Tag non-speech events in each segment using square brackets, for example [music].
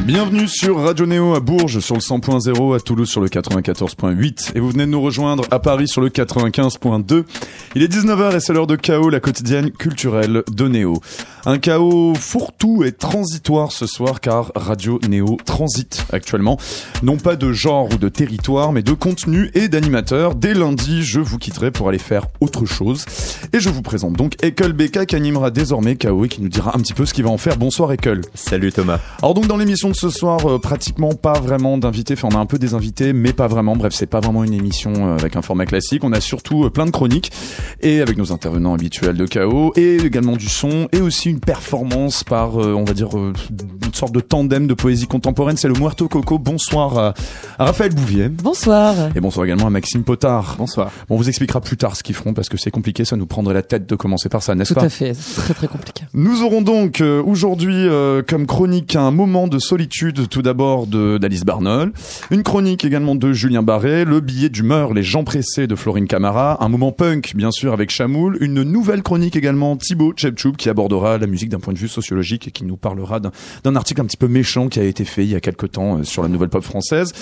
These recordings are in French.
Bienvenue sur Radio Néo à Bourges sur le 100.0, à Toulouse sur le 94.8 et vous venez de nous rejoindre à Paris sur le 95.2. Il est 19h et c'est l'heure de Chaos, la quotidienne culturelle de Néo. Un chaos fourre-tout et transitoire ce soir car Radio Néo transite actuellement. Non pas de genre ou de territoire mais de contenu et d'animateurs. Dès lundi, je vous quitterai pour aller faire autre chose. Et je vous présente donc Ekel Beka qui animera désormais Chaos et qui nous dira un petit peu ce qu'il va en faire. Bonsoir Ekel. Salut Thomas. Alors donc dans l'émission de ce soir, euh, pratiquement pas vraiment d'invités. Enfin on a un peu des invités mais pas vraiment. Bref, c'est pas vraiment une émission euh, avec un format classique. On a surtout euh, plein de chroniques et avec nos intervenants habituels de Chaos et également du son et aussi une performance par, euh, on va dire, euh, une sorte de tandem de poésie contemporaine. C'est le Muerto Coco. Bonsoir à, à Raphaël Bouvier. Bonsoir. Et bonsoir également à Maxime Potard. Bonsoir. Bon, on vous expliquera plus tard ce qu'ils feront parce que c'est compliqué, ça nous prendrait la tête de commencer par ça, n'est-ce Tout pas à fait, c'est très très compliqué. Nous aurons donc euh, aujourd'hui euh, comme chronique un moment de solitude tout d'abord d'Alice Barnol, une chronique également de Julien Barré, le billet d'humeur Les gens pressés de Florine Camara, un moment punk bien sûr avec Chamoul, une nouvelle chronique également Thibaut Chepchoup qui abordera la musique d'un point de vue sociologique et qui nous parlera d'un- article un petit peu méchant qui a été fait il y a quelque temps euh, sur la nouvelle pop française.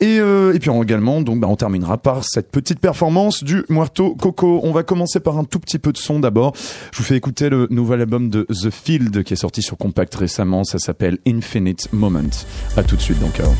Et, euh, puis également, donc, bah, on terminera par cette petite performance du Muerto Coco. On va commencer par un tout petit peu de son d'abord. Je vous fais écouter le nouvel album de The Field qui est sorti sur Compact récemment. Ça s'appelle Infinite Moment. À tout de suite dans Chaos.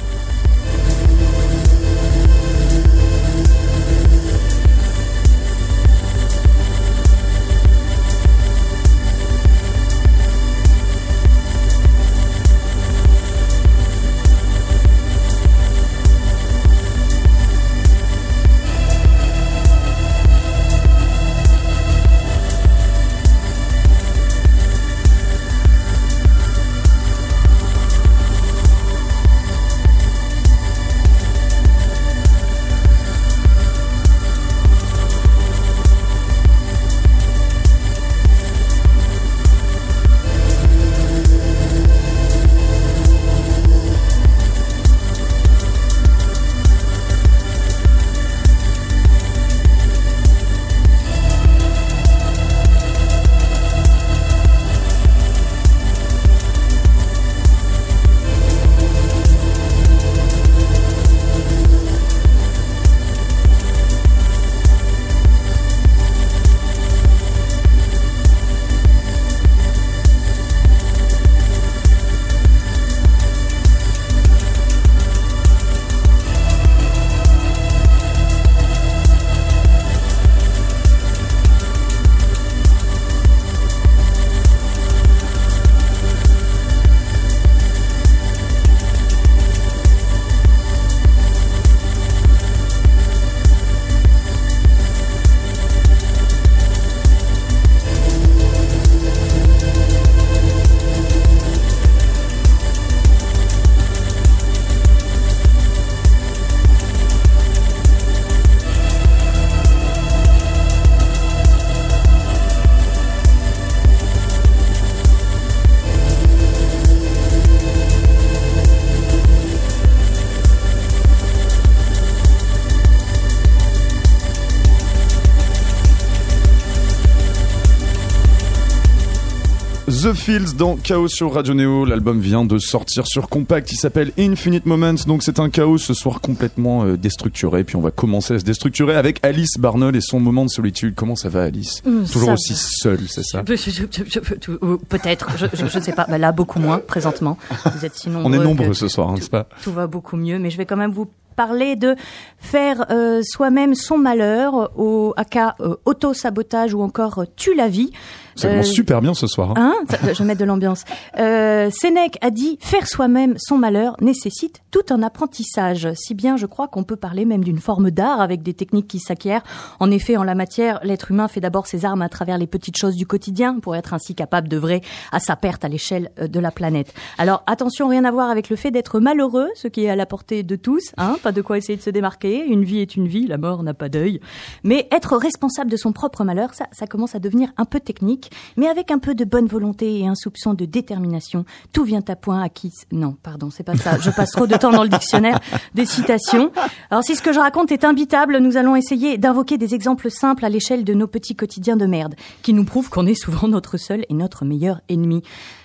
The Fields dans Chaos sur Radio Neo. L'album vient de sortir sur Compact. Il s'appelle Infinite Moments. Donc c'est un chaos ce soir complètement euh, déstructuré. Puis on va commencer à se déstructurer avec Alice Barnol et son moment de solitude. Comment ça va Alice? Mm, Toujours ça aussi seule, c'est ça? Euh, Peut-être, je, ne sais pas. Bah là, beaucoup moins présentement. Vous êtes si nombreux. On est nombreux ce soir, hein, n'est-ce pas? Tout va beaucoup mieux, mais je vais quand même vous parler de faire euh, soi-même son malheur, au euh, auto-sabotage ou encore euh, tue la vie. Ça commence Euh, super bien ce soir. hein. Hein Je vais mettre de l'ambiance. Euh, Sénèque a dit faire soi-même son malheur nécessite tout un apprentissage. Si bien, je crois qu'on peut parler même d'une forme d'art avec des techniques qui s'acquièrent. En effet, en la matière, l'être humain fait d'abord ses armes à travers les petites choses du quotidien pour être ainsi capable d'œuvrer à sa perte à l'échelle euh, de la planète. Alors attention, rien à voir avec le fait d'être malheureux, ce qui est à la portée de tous, hein, pas de quoi essayer de se démarquer. Une vie est une vie, la mort n'a pas d'œil. Mais être responsable de son propre malheur, ça, ça commence à devenir un peu technique. Mais avec un peu de bonne volonté et un soupçon de détermination, tout vient à point à qui... Non, pardon, c'est pas ça. Je passe trop de temps dans le dictionnaire des citations. Alors si ce que je raconte est imbitable, nous allons essayer d'invoquer des exemples simples à l'échelle de nos petits quotidiens de merde, qui nous prouvent qu'on est souvent notre seul et notre meilleur ennemi.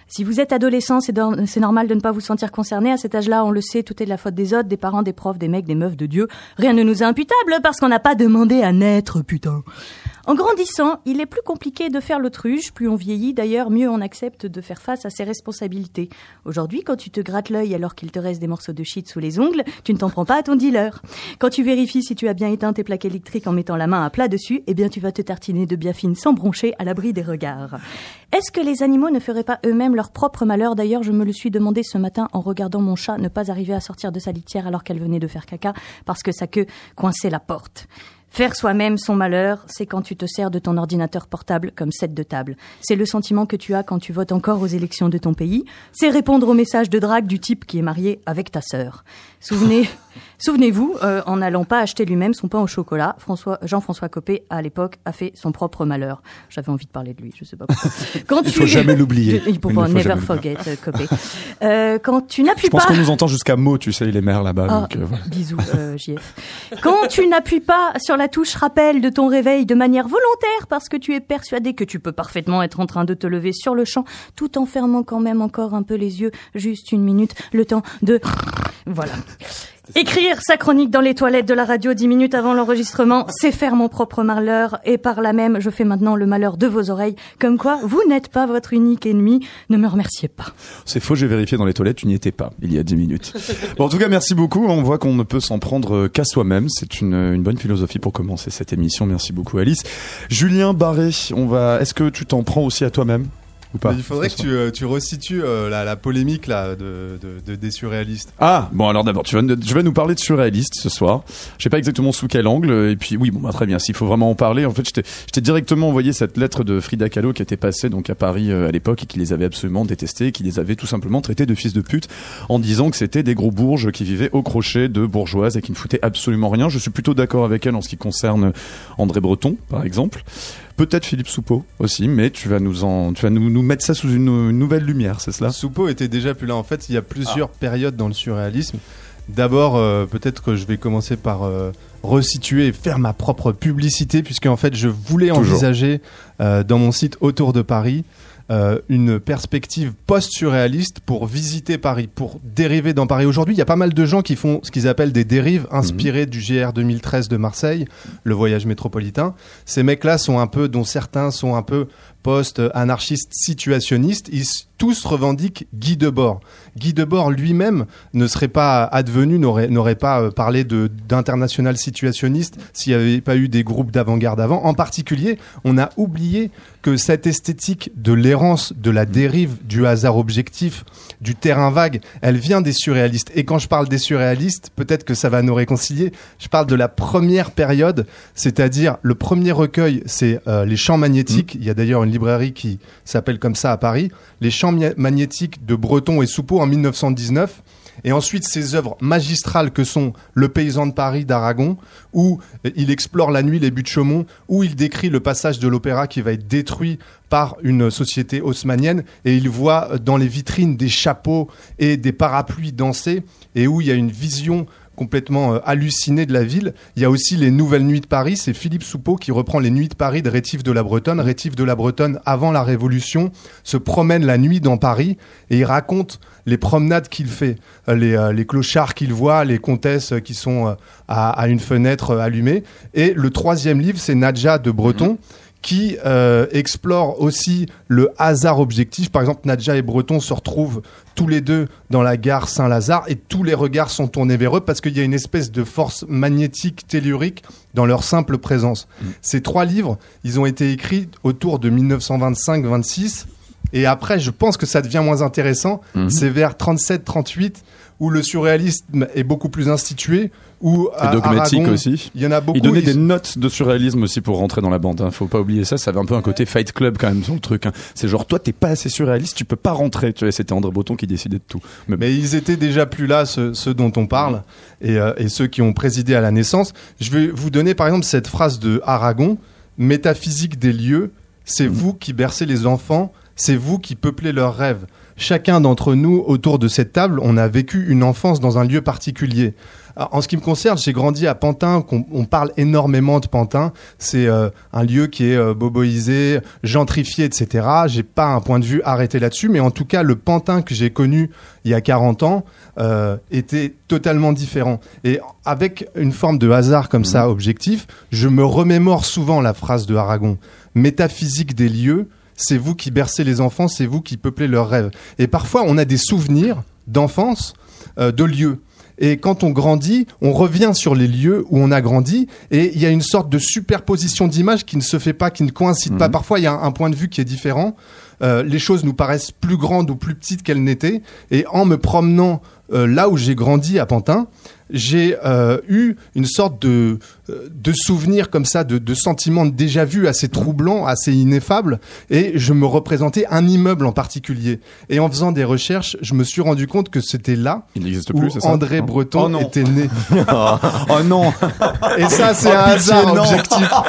Si vous êtes adolescent, c'est normal de ne pas vous sentir concerné. À cet âge-là, on le sait, tout est de la faute des autres, des parents, des profs, des mecs, des meufs, de Dieu. Rien ne nous est imputable parce qu'on n'a pas demandé à naître, putain. En grandissant, il est plus compliqué de faire l'autruche, plus on vieillit d'ailleurs, mieux on accepte de faire face à ses responsabilités. Aujourd'hui, quand tu te grattes l'œil alors qu'il te reste des morceaux de shit sous les ongles, tu ne t'en prends pas à ton dealer. Quand tu vérifies si tu as bien éteint tes plaques électriques en mettant la main à plat dessus, eh bien tu vas te tartiner de biafine sans broncher à l'abri des regards. Est-ce que les animaux ne feraient pas eux-mêmes leur propre malheur? D'ailleurs, je me le suis demandé ce matin en regardant mon chat ne pas arriver à sortir de sa litière alors qu'elle venait de faire caca parce que sa queue coinçait la porte. Faire soi-même son malheur, c'est quand tu te sers de ton ordinateur portable comme set de table. C'est le sentiment que tu as quand tu votes encore aux élections de ton pays. C'est répondre aux messages de drague du type qui est marié avec ta sœur. Souvenez, [laughs] souvenez-vous, euh, en n'allant pas acheter lui-même son pain au chocolat, François, Jean-François Copé, à l'époque, a fait son propre malheur. J'avais envie de parler de lui, je sais pas pourquoi. [laughs] Quand Il tu... faut jamais l'oublier. Il faut pas never forget euh, Copé. [laughs] Euh, quand tu n'appuies pas. Je pense qu'on nous entend jusqu'à mots, tu sais, les mères là-bas. Ah, donc, voilà. Bisous, JF. Quand tu n'appuies pas sur la touche rappel de ton réveil de manière volontaire parce que tu es persuadé que tu peux parfaitement être en train de te lever sur le champ, tout en fermant quand même encore un peu les yeux, juste une minute, le temps de voilà. Écrire sa chronique dans les toilettes de la radio dix minutes avant l'enregistrement, c'est faire mon propre malheur et par là même, je fais maintenant le malheur de vos oreilles. Comme quoi, vous n'êtes pas votre unique ennemi. Ne me remerciez pas. C'est faux, j'ai vérifié dans les toilettes, tu n'y étais pas il y a dix minutes. bon, en tout cas, merci beaucoup. On voit qu'on ne peut s'en prendre qu'à soi-même. C'est une, une bonne philosophie pour commencer cette émission. Merci beaucoup, Alice. Julien Barré, on va. Est-ce que tu t'en prends aussi à toi-même? Il faudrait que tu, euh, tu resitues euh, la, la, polémique là de, de, des surréalistes. Ah bon alors d'abord tu vas, tu vas nous parler de surréalistes ce soir. Je sais pas exactement sous quel angle et puis oui bon bah, très bien s'il faut vraiment en parler en fait je t'ai directement envoyé cette lettre de Frida Kahlo qui était passée donc à Paris euh, à l'époque et qui les avait absolument détestés, qui les avait tout simplement traités de fils de pute en disant que c'était des gros bourges qui vivaient au crochet de bourgeoises et qui ne foutaient absolument rien. Je suis plutôt d'accord avec elle en ce qui concerne André Breton par exemple peut-être Philippe Soupeau aussi, mais tu vas nous en, tu vas nous, nous mettre ça sous une, nouvelle lumière, c'est cela? Soupeau était déjà plus là. En fait, il y a plusieurs ah. périodes dans le surréalisme. D'abord, euh, peut-être que je vais commencer par euh, resituer et faire ma propre publicité, puisque en fait, je voulais envisager euh, dans mon site autour de Paris euh, une perspective post-surréaliste pour visiter Paris, pour dériver dans Paris. Aujourd'hui, il y a pas mal de gens qui font ce qu'ils appellent des dérives inspirées du GR 2013 de Marseille, le voyage métropolitain. Ces mecs-là sont un peu, dont certains sont un peu post-anarchistes situationnistes. Ils tous revendiquent Guy Debord. Guy Debord lui-même ne serait pas advenu, n'aurait pas euh, parlé d'international situationniste s'il n'y avait pas eu des groupes d'avant-garde avant. En particulier, on a oublié que cette esthétique de l'errance, de la dérive, du hasard objectif, du terrain vague, elle vient des surréalistes. Et quand je parle des surréalistes, peut-être que ça va nous réconcilier, je parle de la première période, c'est-à-dire le premier recueil, c'est euh, les champs magnétiques. Il y a d'ailleurs une librairie qui s'appelle comme ça à Paris, les champs magnétique de Breton et Soupeau en 1919. Et ensuite, ses œuvres magistrales que sont Le paysan de Paris d'Aragon, où il explore la nuit les buts de Chaumont, où il décrit le passage de l'opéra qui va être détruit par une société haussmanienne, et il voit dans les vitrines des chapeaux et des parapluies danser, et où il y a une vision complètement euh, halluciné de la ville. Il y a aussi les Nouvelles Nuits de Paris. C'est Philippe Soupeau qui reprend les Nuits de Paris de Rétif de la Bretonne. Rétif de la Bretonne, avant la Révolution, se promène la nuit dans Paris et il raconte les promenades qu'il fait, euh, euh, les, clochards qu'il voit, les comtesses qui sont à, une fenêtre allumée. Et le troisième livre, c'est Nadja de Breton. Mhm qui euh, explore aussi le hasard objectif. Par exemple, Nadja et Breton se retrouvent tous les deux dans la gare Saint-Lazare et tous les regards sont tournés vers eux parce qu'il y a une espèce de force magnétique tellurique dans leur simple présence. Mm. Ces trois livres, ils ont été écrits autour de 1925-26 Et après, je pense que ça devient moins intéressant. Mhm. C'est vers 37-38 où le surréalisme est beaucoup plus institué, ou dogmatique aussi. Il y en a beaucoup. Il donnait des notes de surréalisme aussi pour rentrer dans la bande. Hein. Faut pas oublier ça. Ça avait un peu un côté Fight Club quand même sur le truc. Hein. C'est genre toi t'es pas assez surréaliste, tu peux pas rentrer. Tu vois, c'était André Breton qui décidait de tout. Mais, ils étaient déjà plus là, ceux, dont on parle, et, euh, et ceux qui ont présidé à la naissance. Je vais vous donner par exemple cette phrase de Aragon métaphysique des lieux. C'est mmh. vous qui bercez les enfants. C'est vous qui peuplez leurs rêves chacun d'entre nous autour de cette table, on a vécu une enfance dans un lieu particulier. En ce qui me concerne, j'ai grandi à Pantin, on, parle énormément de Pantin. C'est euh, un lieu qui est euh, boboisé, gentrifié, etc. J'ai pas un point de vue arrêté là-dessus, mais en tout cas, le Pantin que j'ai connu il y a 40 ans euh, était totalement différent. Et avec une forme de hasard comme ça, mmh. objectif, je me remémore souvent la phrase de Aragon métaphysique des lieux c'est vous qui bercez les enfants, c'est vous qui peuplez leurs rêves. Et parfois, on a des souvenirs d'enfance, euh, de lieux. Et quand on grandit, on revient sur les lieux où on a grandi et il y a une sorte de superposition d'images qui ne se fait pas, qui ne coïncide pas. Mhm. Parfois, il y a un, point de vue qui est différent. Euh, les choses nous paraissent plus grandes ou plus petites qu'elles n'étaient. Et en me promenant euh, là où j'ai grandi à Pantin, j'ai euh, eu une sorte de, de souvenir comme ça, de, de sentiment déjà vu assez troublant, assez ineffable, et je me représentais un immeuble en particulier. Et en faisant des recherches, je me suis rendu compte que c'était là Il où plus, André Breton oh était né. [laughs] oh non Et ça, c'est oh, un hasard objectif. [laughs]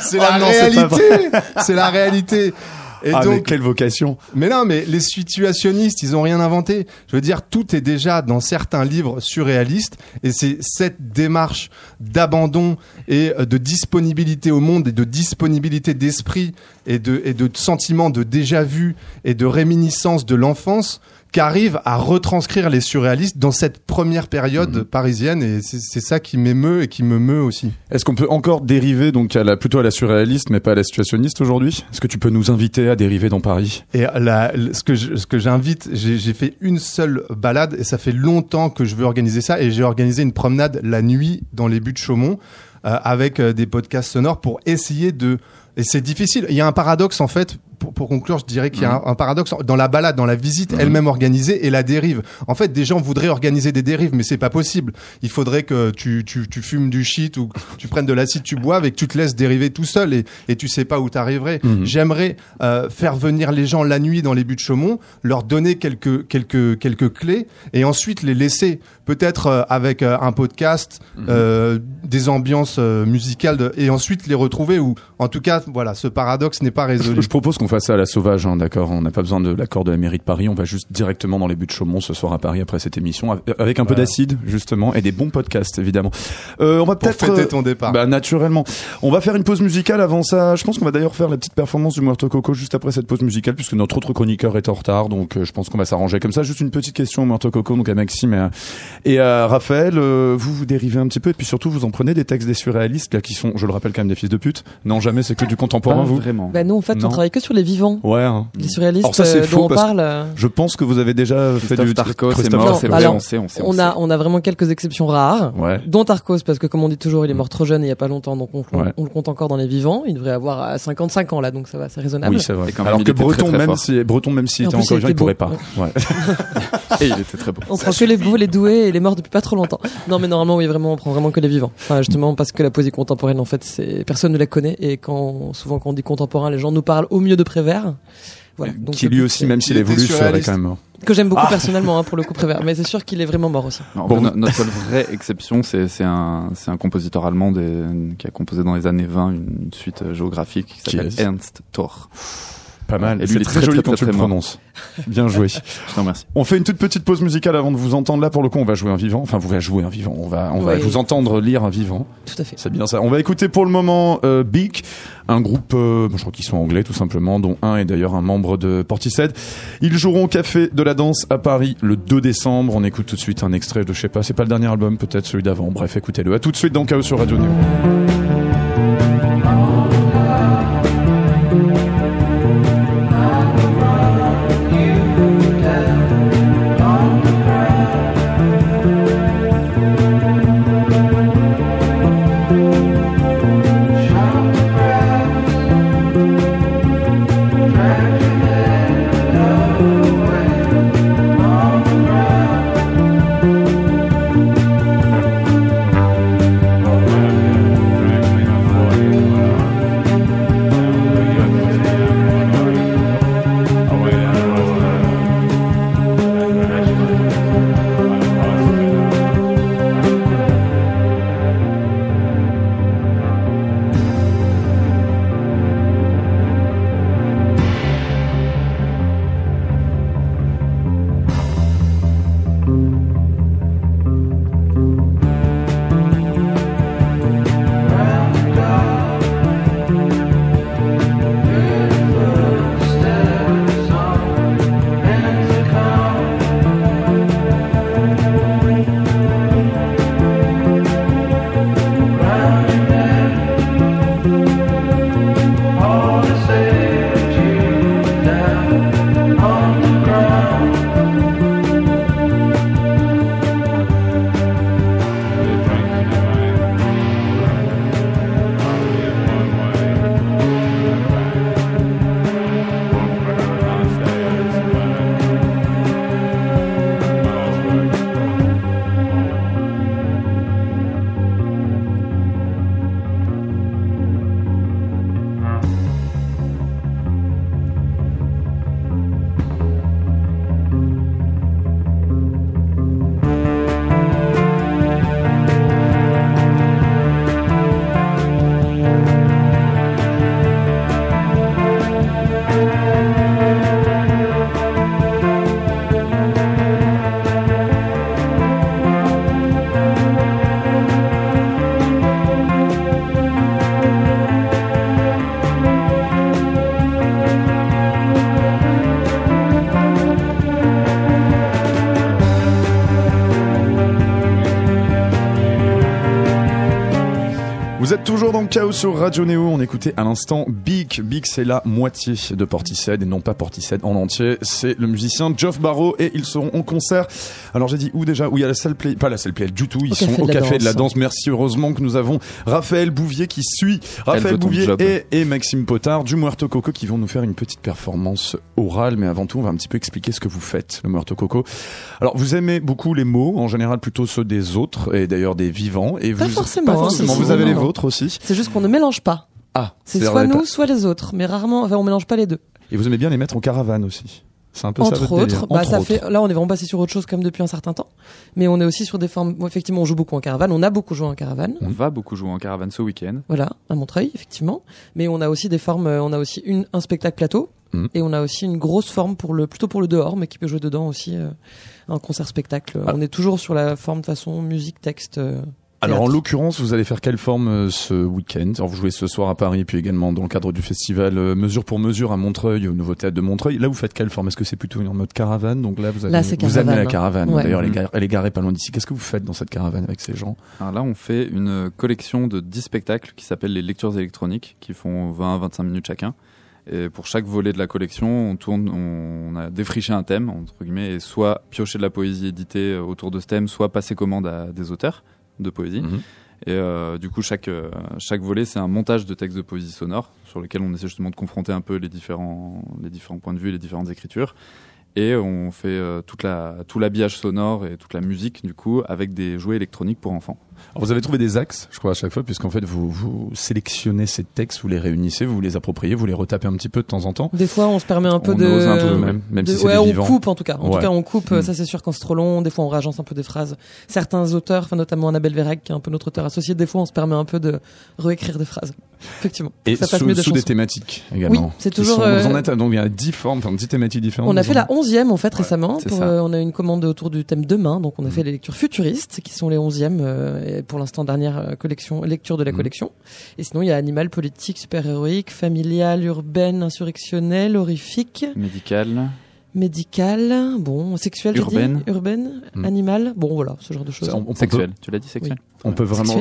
C'est la, réalité. C'est la réalité. Et ah, donc, quelle vocation Mais non, mais les situationnistes, ils ont rien inventé. Je veux dire, tout est déjà dans certains livres surréalistes, et c'est cette démarche d'abandon et euh, de disponibilité au monde et de disponibilité d'esprit et de, et de sentiment de déjà vu et de réminiscence de l'enfance qu'arrive à retranscrire les surréalistes dans cette première période mhm. parisienne et c'est ça qui m'émeut et qui me meut aussi. Est-ce qu'on peut encore dériver donc à la, plutôt à la surréaliste mais pas à la situationniste aujourd'hui? Est-ce que tu peux nous inviter à dériver dans Paris? Et la, ce que ce que j'invite, j'ai fait une seule balade et ça fait longtemps que je veux organiser ça et j'ai organisé une promenade la nuit dans les buts de Chaumont euh, avec euh, des podcasts sonores pour essayer de et c'est difficile. Il y a un paradoxe en fait pour, pour, conclure, je dirais qu'il y a mhm. un, paradoxe dans la balade, dans la visite mhm. elle-même organisée et la dérive. En fait, des gens voudraient organiser des dérives, mais c'est pas possible. Il faudrait que tu, tu, tu fumes du shit ou tu prennes de l'acide, tu boives et que tu te laisses dériver tout seul et, et tu sais pas où t'arriverais. Mhm. J'aimerais euh, faire venir les gens la nuit dans les buts de Chaumont, leur donner quelques, quelques, quelques clés et ensuite les laisser peut-être euh, avec euh, un podcast, euh, des ambiances musicales et ensuite les retrouver ou en tout cas, voilà, ce paradoxe n'est pas résolu. Je propose qu'on fasse ça à la sauvage, hein, d'accord? On n'a pas besoin de l'accord de la mairie de Paris, on va juste directement dans les buts de Chaumont ce soir à Paris après cette émission, avec un peu d'acide justement et des bons podcasts évidemment. Euh, on va peut-être fêter ton départ. Bah naturellement. On va faire une pause musicale avant ça. Je pense qu'on va d'ailleurs faire la petite performance du Muerto Coco juste après cette pause musicale puisque notre autre chroniqueur est en retard, donc euh, je pense qu'on va s'arranger comme ça. Juste une petite question au Muerto Coco, donc à Maxime et à, et à Raphaël. Euh, vous vous dérivez un petit peu et puis surtout vous en prenez des textes des surréalistes là qui sont, je le rappelle quand même des fils de pute. Non jamais c'est que du contemporain vous? Vraiment. Bah non en fait on travaille que sur les vivants. Ouais. Hein. Les surréalistes ça, euh, dont on parle. Euh. Je pense que vous avez déjà fait du Tarkos, c'est mort, c'est vrai, on sait, on sait. On, a, on a vraiment quelques exceptions rares, ouais. dont Tarkos parce que comme on dit toujours, il est mort trop jeune et il y a pas longtemps, donc on, on, le compte encore dans les vivants. Il devrait avoir 55 ans là, donc ça va, c'est raisonnable. Oui, c'est vrai. Alors que Breton, même si Breton, même s'il était encore jeune, il pourrait pas. Ouais. [laughs] et il était très beau. On prend que les beaux, les doués et les morts depuis pas trop longtemps. Non, mais normalement, oui, vraiment, on prend vraiment que les vivants. Enfin, justement, parce que la poésie contemporaine, en fait, c'est personne ne la connaît et quand souvent quand on dit contemporain, les gens nous parlent au mieux de Prévert. Voilà, donc qui lui aussi, même s'il est voulu, serait quand même mort. Que j'aime beaucoup ah. personnellement hein, pour le coup Prévert, mais c'est sûr qu'il est vraiment mort aussi. bon, notre seule vraie exception, c'est un, un compositeur allemand des, qui a composé dans les années 20 une suite géographique qui s'appelle Ernst Thor. Pas mal. Et c'est très, joli quand tu le prononces. Bien joué. [laughs] Je te remercie. On fait une toute petite pause musicale avant de vous entendre. Là, pour le coup, on va jouer un vivant. Enfin, vous allez jouer un vivant. On va, on va vous entendre lire un vivant. Tout à fait. C'est bien ça. On va écouter pour le moment euh, Beak, un groupe, euh, je crois qu'ils sont anglais tout simplement, dont un est d'ailleurs un membre de Portishead. Ils joueront au Café de la Danse à Paris le 2 décembre. On écoute tout de suite un extrait de, je sais pas, c'est pas le dernier album, peut-être celui d'avant. Bref, écoutez-le. À tout de suite dans Chaos sur Radio Néo. for the le chaos sur Radio Néo. On écoutait à l'instant Big. Big, c'est la moitié de Portishead et non pas Portishead en entier. C'est le musicien Geoff Barrow et ils seront en concert. Alors j'ai dit où déjà? Où il y a la salle play Pas la salle play du tout. Ils sont au café de la danse. Merci heureusement que nous avons Raphaël Bouvier qui suit. Raphaël Bouvier et, et, Maxime Potard du Muerto Coco qui vont nous faire une petite performance orale. Mais avant tout, on va un petit peu expliquer ce que vous faites, le Muerto Coco. Alors vous aimez beaucoup les mots, en général plutôt ceux des autres et d'ailleurs des vivants. Et pas vous, forcément. Pas forcément. Vous avez les aussi. C'est juste qu'on ne mélange pas. Ah, c'est soit nous, soit les autres, mais rarement, enfin, on mélange pas les deux. Et vous aimez bien les mettre en caravane aussi. C'est un peu Entre ça votre autres, bah, ça fait, là, on est vraiment passé sur autre chose comme depuis un certain temps. Mais on est aussi sur des formes, effectivement, on joue beaucoup en caravane. On a beaucoup joué en caravane. On va beaucoup jouer en caravane ce week-end. Voilà, à Montreuil, effectivement. Mais on a aussi des formes, euh, on a aussi une, un spectacle plateau. Mmh. Et on a aussi une grosse forme pour le, plutôt pour le dehors, mais qui peut jouer dedans aussi, euh, un concert spectacle. Ah. On est toujours sur la forme de façon musique, texte. Euh, alors en l'occurrence, vous allez faire quelle forme euh, ce week-end? Alors vous jouez ce soir à Paris, puis également dans le cadre du festival euh, Mesure pour Mesure à Montreuil, au Nouveau Théâtre de Montreuil. Là, vous faites quelle forme? Est-ce que c'est plutôt en mode caravane? Donc là, vous, avez, vous amenez la caravane. D'ailleurs, elle, est garée pas loin d'ici. Qu'est-ce que vous faites dans cette caravane avec ces gens? Alors là, on fait une collection de 10 spectacles qui s'appellent les lectures électroniques, qui font 20-25 minutes chacun. Et pour chaque volet de la collection, on tourne, on a défriché un thème entre guillemets, et soit piocher de la poésie éditée autour de ce thème, soit passer commande à des auteurs de poésie. Mhm. Et euh, du coup, chaque, euh, chaque volet, c'est un montage de textes de poésie sonore sur lequel on essaie justement de confronter un peu les différents, les différents points de vue, les différentes écritures. Et on fait euh, toute la, tout l'habillage sonore et toute la musique, du coup, avec des jouets électroniques pour enfants vous avez trouvé des axes, je crois, à chaque fois, puisqu'en fait, vous, vous sélectionnez ces textes, vous les réunissez, vous les appropriez, vous les retapez un petit peu de temps en temps. Des fois, on se permet un peu on de. Ose un peu même, même si c'est ouais, on coupe en tout cas. En tout cas, on coupe. Mm. Ça, c'est sûr quand c'est trop long. Des fois, on réagence un peu des phrases. Certains auteurs, enfin notamment Annabelle Vérag, qui est un peu notre auteur associé, des fois, on se permet un peu de réécrire des phrases. Effectivement. Et ça passe sous, mieux de sous des thématiques également. Oui, c'est toujours. Vous en êtes donc il y a dix formes, enfin dix thématiques différentes. On a fait la onzième en fait récemment. Pour, euh, on a une commande autour du thème demain, donc on a fait les lectures futuristes, qui sont les onzièmes euh, pour l'instant dernière euh, collection, lecture de la mhm. collection. Et sinon, il y a animal, politique, super-héroïque, familial, urbaine, insurrectionnel, horrifique. Médical. Médical, bon, sexuel, urbaine, dit, urbaine, mhm. animal, bon voilà, ce genre de choses. on, sexuel, tu l'as dit sexuel. On peut vraiment.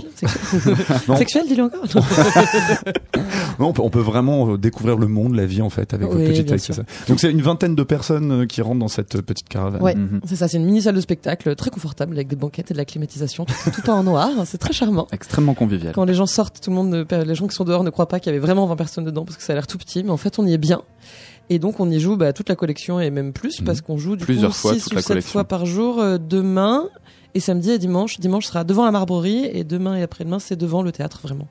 Sexuel, [laughs] dis-le encore. [laughs] non, [laughs] on peut, vraiment euh, découvrir le monde, la vie en fait, avec oui, votre petite ça. Donc c'est une vingtaine de personnes euh, qui rentrent dans cette petite caravane. Ouais, mhm. c'est ça. C'est une mini salle de spectacle très confortable avec des banquettes et de la climatisation, tout, en noir. C'est très charmant. Extrêmement convivial. Quand les gens sortent, tout le monde, les gens qui sont dehors ne croient pas qu'il y avait vraiment 20 personnes dedans parce que ça a l'air tout petit, mais en fait on y est bien. Et donc on y joue bah, toute la collection et même plus mhm. parce qu'on joue du Plusieurs coup fois, 6 ou 7 fois par jour euh, demain et samedi et dimanche. Dimanche sera devant la Marbrerie et demain et après-demain c'est devant le théâtre vraiment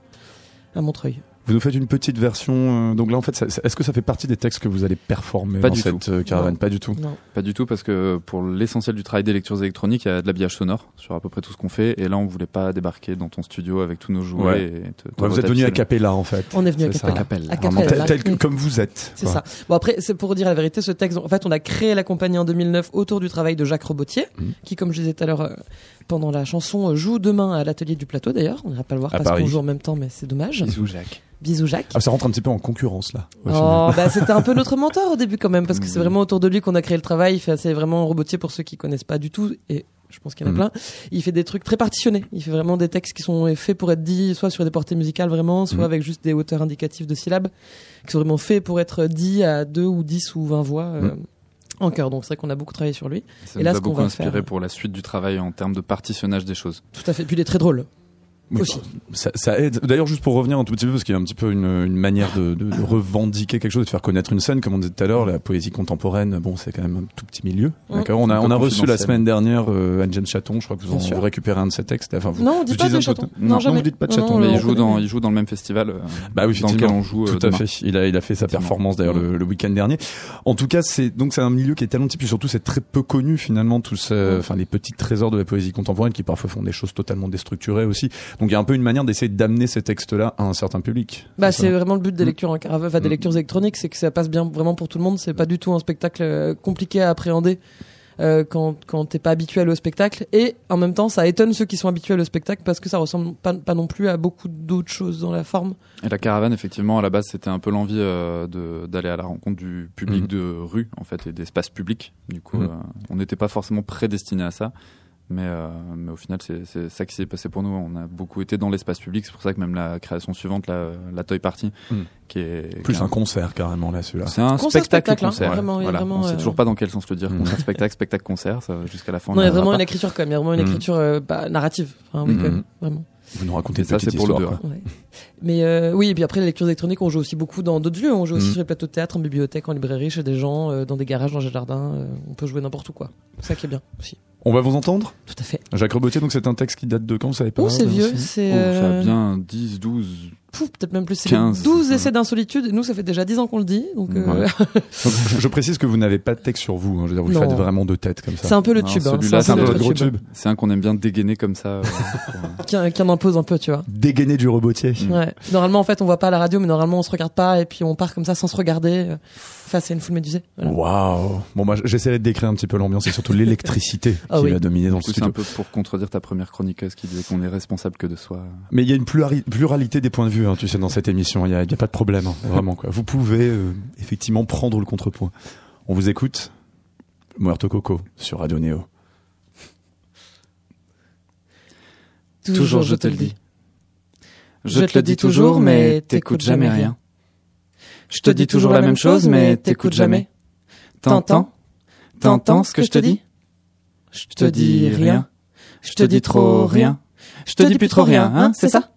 à Montreuil. Vous nous faites une petite version. Euh, donc là, en fait, est-ce que ça fait partie des textes que vous allez performer pas dans du cette tout. Euh, caravane Pas du tout. Non. Pas du tout, parce que pour l'essentiel du travail des lectures électroniques, il y a de l'habillage sonore sur à peu près tout ce qu'on fait. Et là, on voulait pas débarquer dans ton studio avec tous nos jouets. Et vous êtes venu à Capella, en fait. On est venu à Capella. À Capella. tel, comme vous êtes. C'est ça. Bon après, c'est pour dire la vérité, ce texte. En fait, on a créé la compagnie en 2009 autour du travail de Jacques Robotier, mmh. qui, comme je disais tout à l'heure, euh, pendant la chanson, joue demain à l'atelier du plateau. D'ailleurs, on n'ira pas le voir parce qu'on joue en même temps, mais c'est dommage. Bisous Jacques. Bisous Jacques. Ah, ça rentre un petit peu en concurrence là. oh, bah, c'était un peu notre mentor au début quand même, parce que c'est vraiment autour de lui qu'on a créé le travail. C'est vraiment un robotier pour ceux qui connaissent pas du tout. Et je pense qu'il y en a mhm. plein. Il fait des trucs très partitionnés. Il fait vraiment des textes qui sont faits pour être dits soit sur des portées musicales vraiment, soit mhm. avec juste des hauteurs indicatives de syllabes, qui sont vraiment faits pour être dits à deux ou dix ou vingt voix. Euh. En chœur, donc c'est vrai qu'on a beaucoup travaillé sur lui. Ça et nous a beaucoup inspiré pour la suite du travail en termes de partitionnage des choses. Tout à fait. Puis il est très drôle. Ça, ça, aide. D'ailleurs, juste pour revenir un tout petit peu, parce qu'il y a un petit peu une, une manière de, de, de, revendiquer quelque chose, de faire connaître une scène, comme on disait tout à l'heure, la poésie contemporaine. Bon, c'est quand même un tout petit milieu. D'accord? On a, on a reçu la semaine dernière euh, Anne Chaton. Je crois que vous en récupérez un de ses textes. Enfin, vous, non, on dit pas de Chaton. Non, jamais. vous dites pas de Chaton. mais il joue dans, il joue dans le même festival. Euh, bah oui, dans lequel on joue. Tout euh, à fait. Il a, il a fait sa performance d'ailleurs le, le week-end dernier. En tout cas, c'est donc c'est un milieu qui est tellement typique. Surtout, c'est très peu connu finalement tous, enfin les petits trésors de la poésie contemporaine qui parfois font des choses totalement déstructurées aussi. Donc il y a un peu une manière essayer d'amener ces textes-là à un certain public. Bah, c'est vraiment le but des mm. lectures en caravane, enfin, des mm. lectures électroniques, c'est que ça passe bien vraiment pour tout le monde. C'est pas du tout un spectacle euh, compliqué à appréhender. Euh, quand quand t'es pas habituel au spectacle et en même temps ça étonne ceux qui sont habitués au spectacle parce que ça ressemble pas, pas non plus à beaucoup d'autres choses dans la forme. Et la caravane effectivement à la base c'était un peu l'envie euh, de d'aller à la rencontre du public mm. de rue en fait et d'espace public. Du coup on n'était pas forcément prédestiné à ça Mais, euh, mais au final, c'est ça qui s'est passé pour nous. On a beaucoup été dans l'espace public. C'est pour ça que même la création suivante, la, la Toy Party, hmm. qui est plus un, concert carrément là, celui-là. C'est un spectacle, concert. Hein, vraiment, voilà. vraiment, on sait toujours pas dans quel sens le dire. Hmm. Concert, spectacle, spectacle, concert, jusqu'à la fin. Non, il y a vraiment une écriture quand même. Il y a vraiment une hmm. écriture bah, narrative. Enfin, oui, quand même, vraiment. Vous nous racontez ça, c'est pour le deux. Ouais. Mais euh, oui, et puis après, les lectures électroniques, on joue aussi beaucoup dans d'autres lieux. On joue aussi sur les plateaux de théâtre, en bibliothèque, en librairie, chez des gens, euh, dans des garages, dans des jardins. Euh, on peut jouer n'importe où, quoi. C'est ça qui est bien aussi. On va vous entendre? Tout à fait. Jacques Robotier, donc c'est un texte qui date de quand Vous savez pas Oh, c'est vieux. C'est. Oh, ça a bien 10, 12 peut-être même plus. 15, 12 essais d'insolitude. Nous, ça fait déjà 10 ans qu'on le dit. Donc, euh... [laughs] je, précise que vous n'avez pas de texte sur vous. Hein. Je veux dire, vous le faites vraiment de tête comme ça. C'est un peu le tube. Hein. Celui-là, c'est un peu le gros tube. C'est un qu'on aime bien dégainer comme ça. Euh, [laughs] qui, qui en impose un peu, tu vois. Dégainer du robotier. Ouais. Normalement, en fait, on voit pas à la radio, mais normalement, on se regarde pas et puis on part comme ça sans se regarder face à une foule médusée. Waouh. Bon, moi, j'essaierai de décrire un petit peu l'ambiance et surtout l'électricité [laughs] ah qui va dominer dans le studio. C'est un peu pour contredire ta première chroniqueuse qui disait qu'on est responsable que de soi. Mais il y a une pluralité des points de vue, hein, tu sais, dans cette émission. Il n'y a, a, pas de problème, hein, vraiment. Quoi. Vous pouvez euh, effectivement prendre le contrepoint. On vous écoute. Muerto Coco sur Radio Néo. Toujours je te le dis. Je te le dis toujours, mais t'écoutes jamais rien. Je te dis toujours la même chose, mais t'écoutes jamais. T'entends? T'entends ce que je te dis? Je te dis rien. Je te dis trop rien. Je te dis plus trop rien, hein, c'est ça?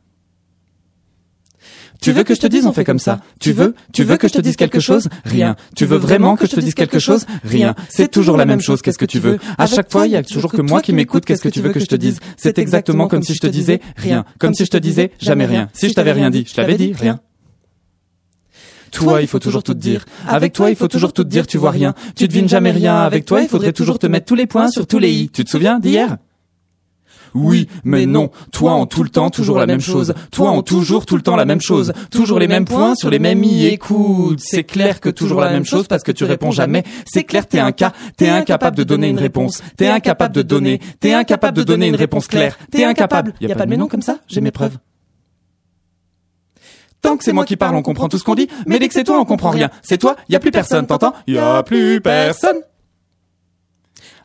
Tu veux que je te dise on fait comme ça Tu veux Tu veux que je te dise quelque chose? Rien. Tu veux vraiment que je te dise quelque chose? Rien. C'est toujours la même chose. Qu'est-ce que tu veux? À chaque fois, il y a toujours que moi qui m'écoute. Qu'est-ce que tu veux que je te dise? C'est exactement comme si je te disais rien. Comme si je te disais jamais rien. Si je t'avais rien dit, je t'avais dit rien. Toi, il faut toujours tout te dire. Avec toi, il faut toujours tout te dire, tu vois rien. Tu devines jamais rien. Avec toi, il faudrait toujours te mettre tous les points sur tous les i. Tu te souviens d'hier? Oui, mais non. Toi en tout le temps, toujours la même chose. Toi en toujours tout le temps la même chose. Toujours les mêmes points sur les mêmes i. Écoute, c'est clair que toujours la même chose parce que tu réponds jamais. C'est clair, t'es un cas. T'es incapable de donner une réponse. T'es incapable de donner. T'es incapable de donner une réponse claire. T'es incapable. Y a pas de mais non comme ça J'ai mes preuves. Tant que c'est moi qui parle, on comprend tout ce qu'on dit. Mais dès que c'est toi, on comprend rien. C'est toi, y a plus personne, t'entends? Y a plus personne.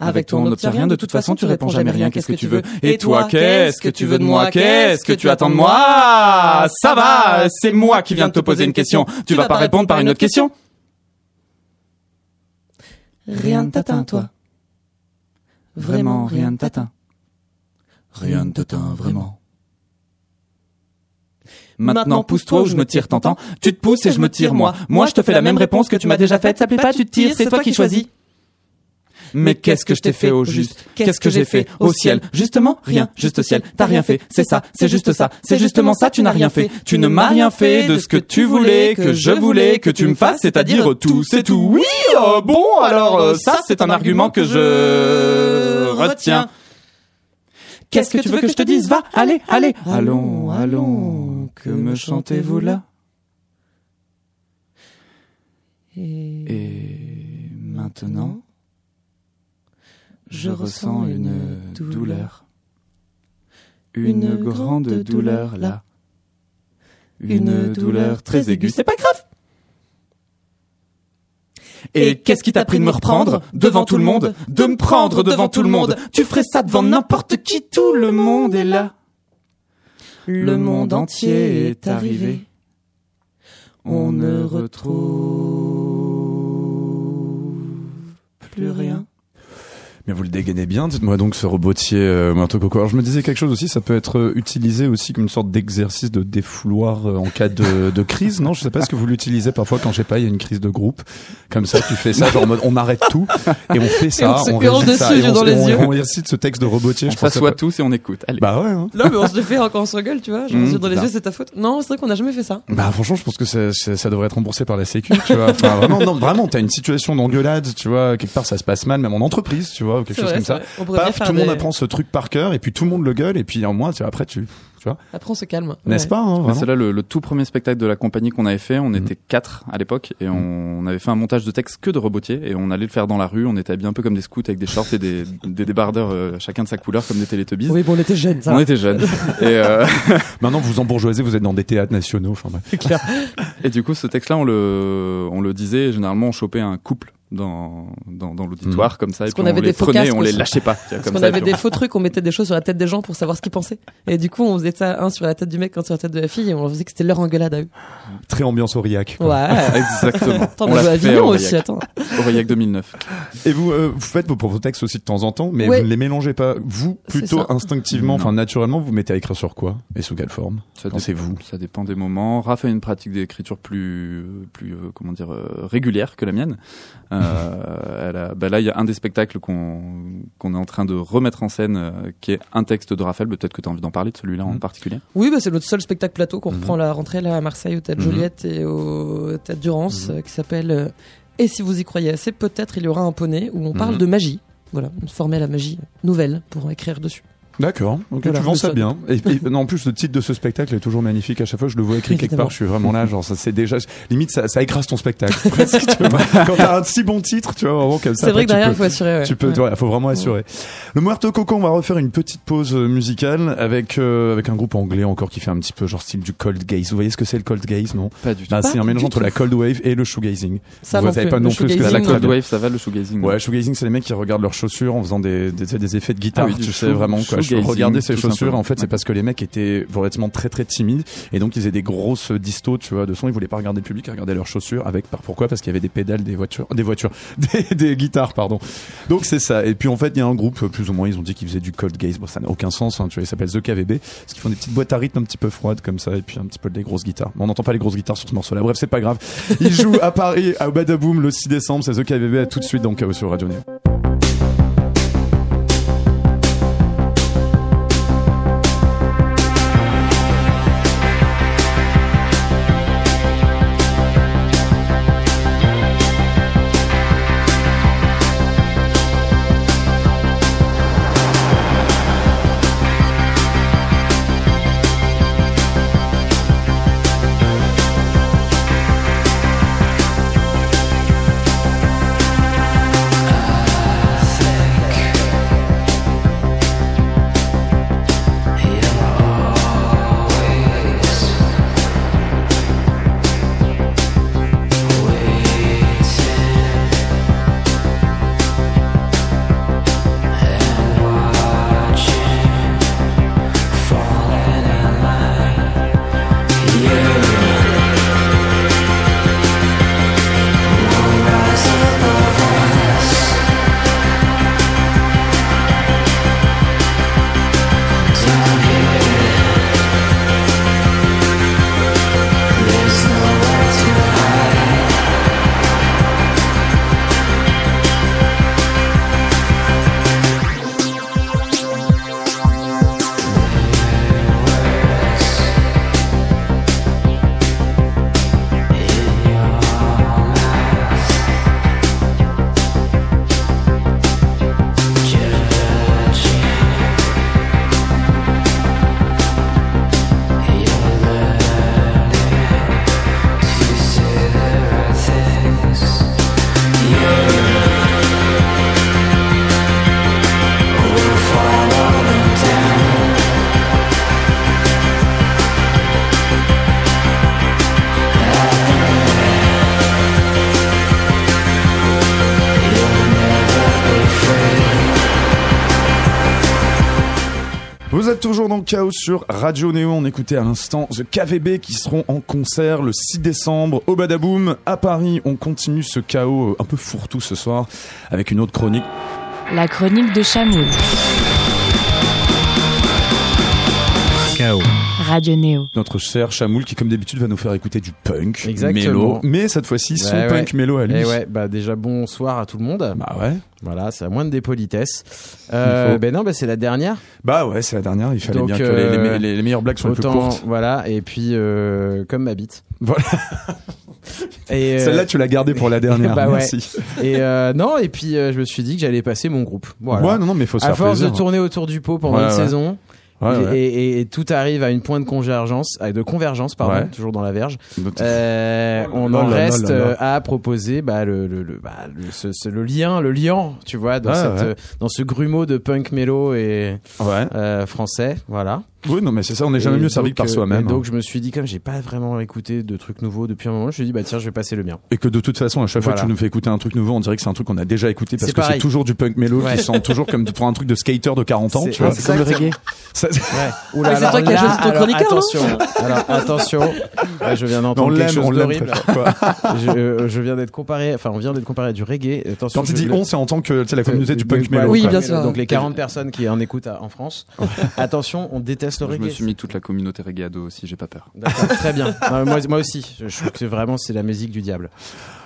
Avec toi, on n'obtient rien. De toute façon, tu réponds jamais rien. Qu'est-ce que tu veux? Et toi, qu'est-ce que tu veux de moi? Qu'est-ce que tu attends de moi? Ça va, c'est moi qui viens de te poser une question. Tu vas pas répondre par une autre question Rien ne t'atteint, toi. Vraiment, rien ne t'atteint. Rien ne t'atteint, vraiment. Maintenant, pousse-toi ou je me tire, t'entends Tu te pousses et je me tire, moi. Moi, je te fais la même réponse que tu m'as déjà faite. Ça plaît pas, tu te tires, c'est toi qui choisis. Mais qu'est-ce que je t'ai fait au juste Qu'est-ce que j'ai fait au ciel? Justement, rien, juste ciel. T'as rien fait, c'est ça, c'est juste ça, c'est justement ça, tu n'as rien fait. Tu ne m'as rien fait de ce que tu voulais, que je voulais que tu me fasses, c'est-à-dire tout, c'est tout. Oui, euh, bon, alors euh, ça, c'est un argument que je retiens. Qu'est-ce que tu veux que je te dise? Va, allez, allez. Allons, allons, que me chantez-vous là? Et maintenant je ressens une douleur. Une grande douleur là. Une douleur très aiguë. C'est pas grave. Et qu'est-ce qui t'a pris de me reprendre? Devant tout le monde De me prendre devant tout le monde Tu ferais ça devant n'importe qui, tout le monde est là. Le monde entier est arrivé. On ne retrouve plus rien. Mais vous le dégainez bien. Dites-moi donc ce robotier euh, Coco. Alors je me disais quelque chose aussi, ça peut être euh, utilisé aussi comme une sorte d'exercice de défouloir euh, en cas de, de crise. Non, je sais pas ce que vous l'utilisez parfois quand je sais pas, il y a une crise de groupe. Comme ça, tu fais ça, genre en mode on arrête tout et on fait ça, on, récite ça, et on, on, on, récite ce texte de robotier. On je s'assoit tous et on écoute. Allez. Bah ouais. Hein. Non, mais on se le fait quand on se rigole, tu vois. Genre, mmh, dans les yeux, c'est ta faute. Non, c'est vrai qu'on n'a jamais fait ça. Bah franchement, je pense que ça, ça devrait être remboursé par la Sécu, tu vois. Enfin, vraiment, non, vraiment, t'as une situation d'engueulade, tu vois, quelque part ça se passe mal, même en entreprise, tu vois, ou quelque chose comme ça. Paf, tout le monde apprend ce truc par cœur et puis tout le monde le gueule et puis en moins après tu tu vois. Après on se calme. N'est-ce pas hein, c'est là le, tout premier spectacle de la compagnie qu'on avait fait. On mhm. était quatre à l'époque et on, mhm. avait fait un montage de texte que de robotiers et on allait le faire dans la rue. On était habillés un peu comme des scouts avec des shorts et des, [laughs] des débardeurs euh, chacun de sa couleur comme des télétubbies oui bon on était jeunes ça. on était jeunes. [laughs] Et euh... [laughs] maintenant vous embourgeoisez vous êtes dans des théâtres nationaux enfin c'est clair. Et du coup ce texte là on le on le disait généralement on chopait un couple dans dans, dans l'auditoire Mhm. comme ça et puis qu'on on avait les des faux prenait et on les lâchait pas. Parce comme qu'on ça, avait des faux trucs, on mettait des choses sur la tête des gens pour savoir ce qu'ils pensaient. Et du coup, on faisait ça un sur la tête du mec, un sur la tête de la fille, et on faisait que c'était leur engueulade à eux. Très ambiance Aurillac. quoi. Ouais. [laughs] Exactement. Attends, On on a l'a Avignon au aussi, attends. Aurillac 2009. Et vous, euh, vous faites vos propres textes aussi de temps en temps, mais Ouais. vous ne les mélangez pas. Vous, plutôt instinctivement, enfin naturellement, vous mettez à écrire sur quoi et sous quelle forme Ça Quand dé- c'est vous. Ça dépend des moments. Raph a une pratique d'écriture plus, euh, plus, euh, comment dire, euh, régulière que la mienne. Euh, elle a, bah là, il y a un des spectacles qu'on qu'on est en train de remettre en scène, euh, qui est un texte de Raphaël. Peut-être que tu as envie d'en parler de celui-là en Mhm. particulier. Oui, bah, c'est notre seul spectacle plateau qu'on Mhm. reprend à la rentrée là à Marseille au Théâtre Mhm. Joliette et au Théâtre Durance Mhm. euh, qui s'appelle euh, Et si vous y croyez assez, peut-être il y aura un poney où on parle de magie. Voilà, une formule à magie nouvelle pour écrire dessus. D'accord. Ok, Voilà, tu vends ça bien. Et, et- non, en plus, le titre de ce spectacle est toujours magnifique. À chaque fois, je le vois écrit quelque part. Je suis vraiment là. Genre, ça, c'est déjà limite, ça, ça écrase ton spectacle. [laughs] presque, tu vois. Quand t'as [laughs] un si bon titre, tu vois, vraiment comme ça. C'est vrai après, que derrière tu il peux- faut assurer. ouais. Tu peux, Ouais. ouais, faut vraiment assurer. Le Muerto Coco, on va refaire une petite pause euh, musicale avec euh, avec un groupe anglais encore qui fait un petit peu genre style du cold gaze. Vous voyez ce que c'est le cold gaze, non? Pas du tout. Bah, c'est un mélange tout. entre la cold wave et le shoegazing. Ça Vous savez pas non plus ce que la c'est la cold cold wave. ça va le shoegazing. Ouais, shoegazing, c'est les mecs qui regardent leurs chaussures en faisant des, des, effets de guitare. Ah tu sais vraiment quoi. Je regardais ces chaussures. simplement. En fait, c'est parce que les mecs étaient relativement très très timides et donc ils faisaient des grosses distos, tu vois, de son. Ils voulaient pas regarder le public, ils regardaient leurs chaussures. Avec pourquoi? Parce qu'il y avait des pédales des voitures, des voitures, [laughs] des, des guitares, pardon. Donc c'est ça. Et puis en fait, il y a un groupe plus ou moins. Ils ont dit qu'ils faisaient du cold gaze. Bon, ça n'a aucun sens. Hein, tu vois, ils s'appellent The KVB parce qu'ils font des petites boîtes à rythme un petit peu froides comme ça et puis un petit peu des grosses guitares. Bon, on n'entend pas les grosses guitares sur ce morceau-là. Bref, c'est pas grave. Ils jouent à Paris à Badaboom le 6 décembre. C'est The KVB. À tout de suite donc euh, sur Radio Néo. Chaos sur Radio Néo. On écoutait à l'instant The KVB qui seront en concert le 6 décembre au Badaboom à Paris. On continue ce chaos un peu fourre-tout ce soir avec une autre chronique. La chronique de Chamoun. Chaos. Radio Néo. Notre cher Chamoul qui comme d'habitude va nous faire écouter du punk, Exactement. mélo, mais cette fois-ci son Ouais, punk ouais. mélo à lui. Et ouais, bah déjà bonsoir à tout le monde. Bah ouais. Voilà, c'est à moins de dépolitesse. Euh, ben non, bah c'est la dernière. Bah ouais, c'est la dernière. Il fallait Donc, bien que euh, les, les- les- les meilleures blagues soient les plus Autant, courtes. voilà. Et puis euh, comme ma bite. Voilà. Et euh, Celle-là, tu l'as gardée pour la dernière. [laughs] Bah ouais. Merci. et euh, non, et puis euh, je me suis dit que j'allais passer mon groupe. Voilà. Ouais, non, non, mais faut se à faire force plaisir. de tourner autour du pot pendant Ouais, une ouais. saison, Ouais, et, ouais. et- et tout arrive à une pointe de convergence, de convergence, pardon, Ouais. toujours dans la verge. Euh, [laughs] on en reste euh, à proposer bah, le, le, le, bah, le, ce- ce- le lien, le lien, tu vois, dans, cette, euh, dans ce grumeau de punk mélo et euh, français, voilà. Oui, non, mais c'est ça, on n'est jamais Et mieux servi donc, que par euh, soi-même. et hein. Donc je me suis dit, comme j'ai pas vraiment écouté de trucs nouveaux depuis un moment, je me suis dit, bah tiens, je vais passer le mien. Et que de toute façon, à chaque fois que tu nous fais écouter un truc nouveau, on dirait que c'est un truc qu'on a déjà écouté parce C'est que c'est toujours du punk mélo Ouais. qui sent toujours comme pour un truc de skater de 40 ans, C'est- tu vois. c'est comme le reggae. Ça- Ouais. Oula, Ah, c'est alors toi qui as choisi ton chroniqueur, Attention, alors attention. Là, je viens d'entendre quelque chose on l'aime. d'horrible. [laughs] je, euh, je viens d'être comparé, enfin, on vient d'être comparé à du reggae. Attention. Quand tu dis on, c'est en tant que tu sais, la communauté du de- punk mélo. Oui, bien sûr. Donc les 40 personnes qui en écoutent en France. Attention, on déteste le Je reggae. me suis mis toute la communauté reggae ado aussi, j'ai pas peur. D'accord, très bien. [laughs] Non, moi, moi aussi, je, je trouve que vraiment c'est la musique du diable.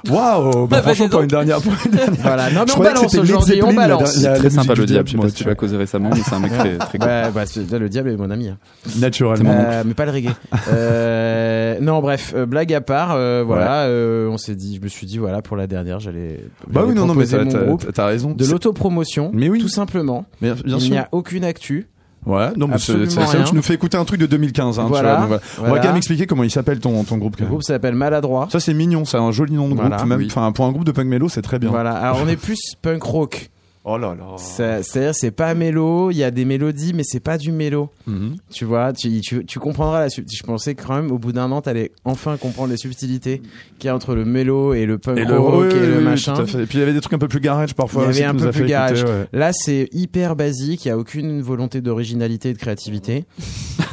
Waouh, bah, Bah, franchement, pour une dernière, pour une dernière. Voilà. Non, mais Je on balance aujourd'hui, on balance. la très sympa le diable, je sais pas si tu l'as causé récemment, mais c'est un mec très, très cool. Bah, c'est- le diable est mon ami. hein. Naturellement. Euh, mais pas le reggae. Euh, non, bref, euh, blague à part, euh, voilà, euh, on s'est dit, je me suis dit, voilà, pour la dernière, j'allais. Bah oui, non, non, mais t'as, mon t'as- groupe t'as raison. de l'autopromotion. Mais oui. Tout simplement. Il n'y a aucune actu. Ouais, non, mais c'est, rien. tu nous fais écouter un truc de 2015, hein, tu Voilà, vois, donc voilà. On va voilà. quand même expliquer comment il s'appelle ton, ton groupe. Le groupe s'appelle Maladroit. Ça, c'est mignon, c'est un joli nom de groupe, Voilà. même, Oui. pour un groupe de punk mélo, c'est très bien. Voilà. Alors, on est plus punk rock. Oh là là. C'est-à-dire, c'est pas mélo, il y a des mélodies, mais c'est pas du mélo. Mhm. Tu vois, tu, tu, tu comprendras la subtilité. Je pensais que quand même, au bout d'un an, t'allais enfin comprendre les subtilités qu'il y a entre le mélo et le punk Et le, rock oui, et oui, le oui, machin. tout à fait. Et puis il y avait des trucs un peu plus garage parfois. Il y avait un peu plus garage. écouter, ouais. Là, c'est hyper basique, il y a aucune volonté d'originalité et de créativité. [laughs]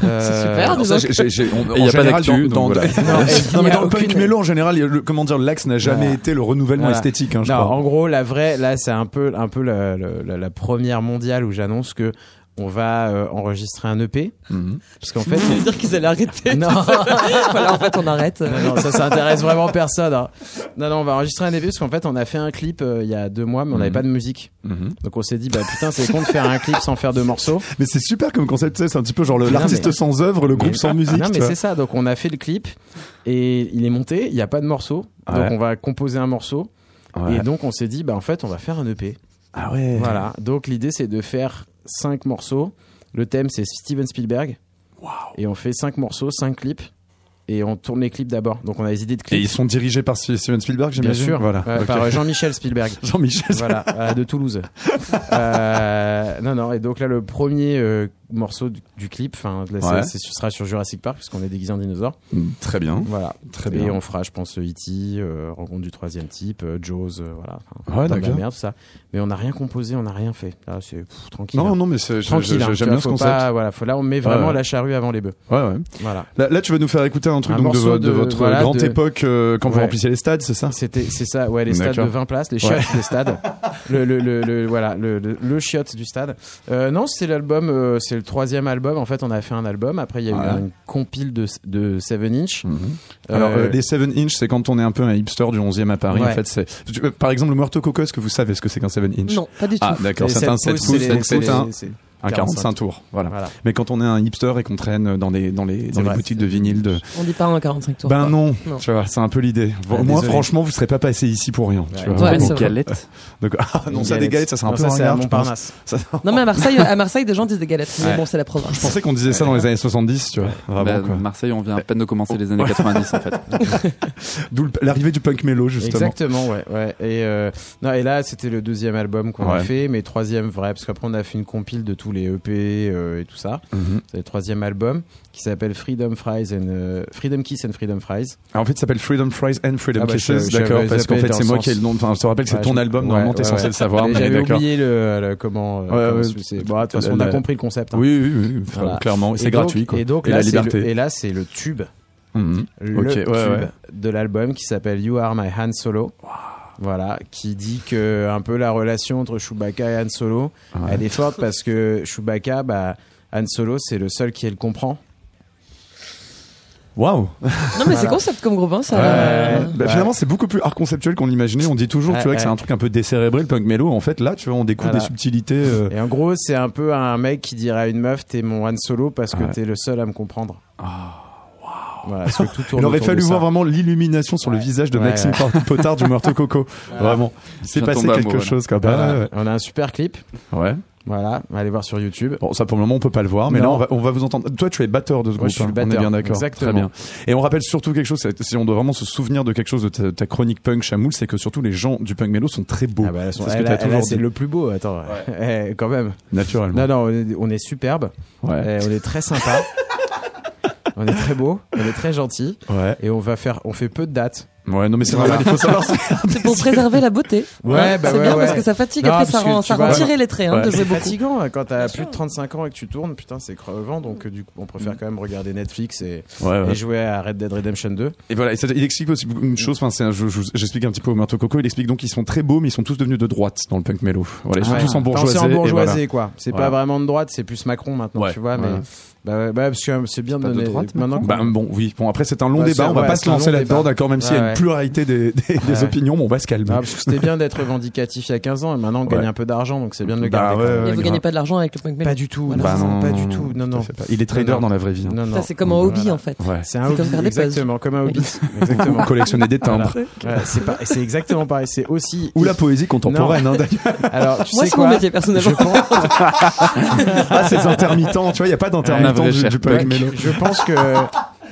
C'est Euh, super, on- Et il y en a pas d'actu, dans- donc dans- voilà. [laughs] Non, mais dans le punk mélo en général, le- comment dire, l'axe n'a jamais Voilà. été le renouvellement Voilà. esthétique, hein, je Non, crois. en gros, la vraie, là, c'est un peu, un peu la, la- la- la première mondiale où j'annonce que on va euh, enregistrer un EP. Mhm. Parce qu'en fait, Ça veut dire qu'ils allaient arrêter. [laughs] non, [laughs] voilà, en fait, on arrête. non, non, ça, ça intéresse vraiment personne. hein. Non, non, on va enregistrer un EP parce qu'en fait, on a fait un clip euh, il y a deux mois, mais on n'avait Mhm. pas de musique. Mhm. Donc on s'est dit, bah putain, c'est con de faire un clip sans faire de morceaux. [laughs] Mais c'est super comme concept, tu sais, c'est un petit peu genre l'artiste mais- sans œuvre, le groupe Mais- sans musique. Non, mais c'est ça. Donc on a fait le clip et il est monté. Il n'y a pas de morceaux. Ouais. Donc on va composer un morceau. Ouais. Et donc on s'est dit, bah en fait, on va faire un EP. Ah ouais. Voilà. Donc l'idée c'est de faire cinq morceaux. Le thème c'est Steven Spielberg. Et on fait cinq morceaux, cinq clips. Et on tourne les clips d'abord. Donc on a les idées de Et clips. ils sont dirigés par Steven Spielberg, Bien j'imagine. sûr. Voilà. Par euh, Jean-Michel Spielberg. [laughs] Jean-Michel. voilà, euh, de Toulouse. Euh, non, non, et donc là, le premier euh, morceau du, du clip, enfin, là, Ouais. ce sera sur Jurassic Park, puisqu'on est déguisé en dinosaure. Mm, Très bien. Voilà. Très Et bien. on fera, je pense, E.T., euh, Rencontre du troisième type, euh, Jaws, euh, voilà. Enfin, Ouais, d'accord. merde, tout ça. Mais on n'a rien composé, on n'a rien fait. Là, c'est pff, tranquille. Non, hein. non, mais c'est, Tranquille, hein, j'aime bien ce concept. pas- voilà, faut, là, on met vraiment Ouais, la charrue avant les bœufs. Ouais, ouais. Voilà. Là, là, tu vas nous faire écouter un truc Un donc, de, votre voilà, grande de- époque euh, quand vous Ouais. remplissiez les stades, c'est ça C'était, c'est ça, ouais, les stades de D'accord. 20 places, les chiottes des stades. Le, le, le, le- voilà, le, le, du stade. Euh, non, c'est l'album, c'est le troisième album. En fait, on a fait un album. Après, il y a Ouais. eu une compile de, de 7 inch. Mhm. Alors, Euh, euh, les 7 inch, c'est quand on est un peu un hipster du 11e à Paris. Ouais. En fait, c'est. euh, Par exemple, le Muerto Coco, est-ce que vous savez ce que c'est qu'un 7 inch? Non, pas du tout. Ah, d'accord, c'est un 7 sept pouces, c'est un, un 45 tours. Voilà. Voilà. Mais quand on est un hipster et qu'on traîne dans les, dans les, dans C'est les vrai. boutiques de vinyle de. On dit pas un 45 tours. Ben quoi. non, Non. tu vois, c'est un peu l'idée. Au Ouais, moins, désolé. franchement, vous serez pas passé ici pour rien. tu Ouais. vois, Ouais, vraiment. c'est vrai. Galette. [laughs] Donc, ah, non, Une ça, des galette. galettes, ça c'est un Non, peu ça, à ringard. Montparnasse. Ça- Non, mais à Marseille, à Marseille, des gens disent des galettes. Mais bon, c'est la province. Je pensais qu'on disait ça dans les années 70, tu vois. Vraiment, quoi. Marseille, on vient à peine de commencer les années 90 en fait. [laughs] D'où l'arrivée du punk mélo, justement. Exactement, ouais, ouais. Et euh, non, et là, c'était le deuxième album qu'on a fait, mais troisième vrai, parce qu'après on a fait une compile de tous les EP euh, et tout ça. Mhm. C'est le troisième album qui s'appelle Freedom Fries and euh, Freedom Kiss and Freedom Fries. Alors, en fait, ça s'appelle Freedom Fries and Freedom Ah bah, Kisses, d'accord, parce qu'en fait, c'est moi qui ai le nom, enfin, je te rappelle que c'est Ouais, ton je- album, ouais, normalement, t'es censé le savoir, J'avais oublié le, le- comment. euh, bon, de toute façon, on a compris le concept. hein. Oui, oui, oui, enfin, Voilà. clairement, c'est gratuit, quoi. Et donc Et là, la liberté. le, et là, c'est le tube, Mhm. le ouais, tube ouais. de l'album qui s'appelle You Are My Han Solo. Voilà, qui dit que un peu la relation entre Chewbacca et Han Solo, Ouais. elle est forte parce que Chewbacca, bah, Han Solo, c'est le seul qui le comprend. Waouh! Non, mais c'est concept comme groupe, hein, ça. Ouais. euh, Bah. Finalement, c'est beaucoup plus art conceptuel qu'on l'imaginait. On dit toujours, Ouais, tu vois, que c'est un truc un peu décérébré, le punk mélo. En fait, là, tu vois, on découvre Voilà. des subtilités. euh, Et en gros, c'est un peu un mec qui dirait à une meuf, t'es mon Han Solo parce que Ouais. t'es le seul à me comprendre. Ah, Voilà, parce que tout tourne Il aurait autour fallu de voir ça. vraiment l'illumination sur le visage de Ouais, Maxime ouais. [laughs] Potard du Muerto Coco. Voilà. Vraiment. Il s'est passé tombe quelque amoureux, là. chose, quoi. Voilà. Bah, On a un super clip. ouais. Voilà, allez voir sur YouTube. Bon, ça pour le moment on peut pas le voir, mais Non. là on va, on va vous entendre. Toi, tu es batteur de ce Moi, groupe. je suis le hein. On est batteur. bien d'accord. Exactement. Très bien. Et on rappelle surtout quelque chose. c'est- Si on doit vraiment se souvenir de quelque chose de ta, ta chronique punk Chamoul, c'est que surtout les gens du punk mélo sont très beaux. Ah bah, elles sont- c'est ce que elle- t'as elle- toujours c'est dit. le plus beau. Attends, [laughs] Eh, quand même. Naturellement. Non, non, on est, on est superbe. Ouais. Eh, on est très sympa. [laughs] on est très beau. On est très gentil. Ouais. Et on va faire, on fait peu de dates. Ouais, non mais c'est normal. Il faut savoir. C'est pour préserver la beauté. Ouais, bah c'est ouais, bien ouais. parce que ça fatigue. Non, Après, ça rend, ça vois, rend tirer les traits hein, de C'est beaucoup. fatigant hein, quand t'as plus de 35 ans et que tu tournes. Putain, c'est crevant. Donc, euh, du coup, on préfère quand même regarder Netflix et, Ouais, ouais. et jouer à Red Dead Redemption 2. Et voilà, et ça- il explique aussi une chose, enfin, c'est un- je- je- j'explique un petit peu au Marteau Coco, il explique donc qu'ils sont très beaux, mais ils sont tous devenus de droite dans le punk mélo. Voilà, ils sont Ouais. tous en Enfin, bourgeoisie. C'est en bourgeoisie, voilà. quoi. C'est pas vraiment de droite, c'est plus Macron maintenant, Ouais. tu vois. Mais Ouais. Bah, bah, parce que c'est bien de Pas de donner. droite, maintenant Bah, bon, oui. Bon, après, c'est un long Bah, débat. On va ouais, pas se lancer là-dedans, d'accord, même s'il y a une pluralité des, des, des Ouais. opinions, bon, on va se calmer. Ah, parce que c'était bien d'être revendicatif il y a 15 ans et maintenant on gagne un peu d'argent donc c'est bien de le Bah, garder. Et vous grave. gagnez pas de l'argent avec le punk. Pas du tout, Voilà. non, Bah, non, pas non, du tout. Non, non. Il est trader Non, non. dans la vraie vie. hein. Non, non. Ça, c'est comme un hobby Voilà. en fait. Ouais. C'est un C'est comme hobby, faire des puzzles. exactement, comme un hobby. [laughs] Exactement. [laughs] Collectionner des timbres. C'est pas, c'est exactement pareil. C'est aussi. Ou la poésie contemporaine, hein, d'ailleurs. Alors, tu Moi, sais c'est mon quoi métier personnellement. Je pense, [laughs] Ah, ces intermittents, tu vois, il n'y a pas d'intermittent Navré, du, cher du punk punk. mélo. je pense que.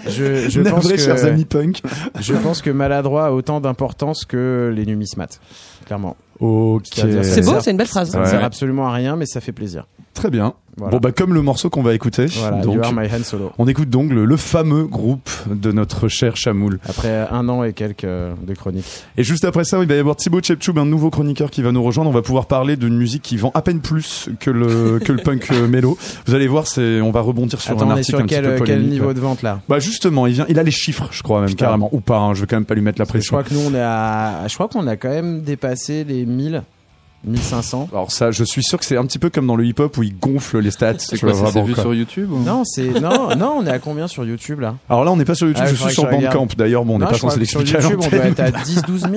Je, je [laughs] pense Navré, chers que. amis punk. Je pense que maladroit a autant d'importance que les numismates. Clairement. Ok. C'est-à-dire, C'est beau, c'est une belle phrase. Ça ne Ouais. sert absolument à rien, mais ça fait plaisir. Très bien. Voilà. Bon, bah, comme le morceau qu'on va écouter. Voilà, donc, You Are My Han Solo. on écoute donc le, le fameux groupe de notre cher Chamoul. Après un an et quelques euh, de chroniques. Et juste après ça, il va y avoir Thibaut Chepchoub, un nouveau chroniqueur qui va nous rejoindre. On va pouvoir parler d'une musique qui vend à peine plus que le, que le punk euh, mélo. Vous allez voir, c'est, on va rebondir sur Attends, un article sur un petit quel, peu quel niveau de vente là? Bah justement, il vient, il a les chiffres, je crois même Putain. carrément, ou pas. hein, je vais quand même pas lui mettre la Je pression. crois que nous on à. Je crois qu'on a quand même dépassé les 1000, 1500. Alors ça, je suis sûr que c'est un petit peu comme dans le hip-hop où il gonfle les stats. C'est tu quoi C'est vu quoi. sur YouTube ou... Non, c'est non, non, on est à combien sur YouTube là? Alors là, on n'est pas sur YouTube, Ah, je suis sur. Bandcamp. D'ailleurs, bon, on n'est pas censé que sur l'expliquer à YouTube, on doit être à 10 12 000.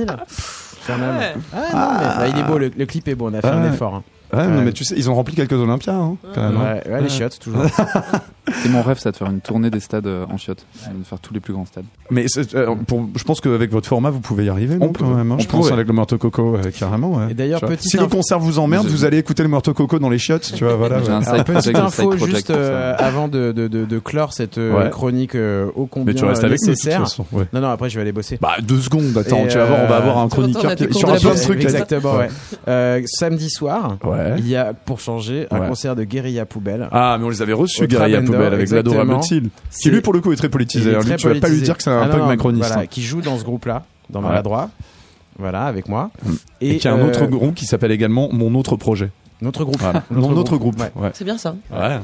Quand même. Ah, non, mais bah, il est beau, le, le clip est beau, on a fait un Ouais. effort. hein. Ouais, non, Ouais. mais tu sais, ils ont rempli quelques Olympias, hein, quand même. hein. Ouais, ouais, les chiottes toujours. [laughs] C'est mon rêve, ça, de faire une tournée des stades euh, en chiottes. De faire tous les plus grands stades. Mais euh, pour, je pense qu'avec votre format, vous pouvez y arriver, non, quand même. hein, On je pense avec le Muerto Coco, euh, carrément. Ouais. Et d'ailleurs, si les info- concerts vous emmerdent, J'ai- vous allez écouter le Muerto Coco dans les chiottes, tu vois, [laughs] voilà. Un Alors, petite info juste euh, avant de, de, de, de clore cette euh, Ouais. chronique euh, ô combien Mais tu restes euh, avec nous, de toute nécessaire. façon. Ouais. Non, non, après je vais aller bosser. Bah, deux secondes, attends, tu vas voir, on va euh, avoir un chroniqueur sur un dire. Exactement, ouais. Euh, samedi soir, Ouais. Il y a, pour changer, un Ouais. concert de Guérilla Poubelle. Ah, mais on les avait reçus, Au Guerilla Trabendo, Poubelle, avec l'adorable exactement. Thiel. Qui C'est- lui, pour le coup, est très Il politisé. est hein. Lui, très tu vas pas lui dire que c'est un Ah punk non, macroniste. Voilà, hein. qui joue dans ce groupe-là, dans Ouais. Maladroit. Voilà, avec moi. Mm. Et qui a un euh, autre groupe qui s'appelle également Mon Autre Projet. Notre groupe. Voilà. [laughs] Notre Mon autre groupe. ouais. Ouais. C'est bien ça. Ouais.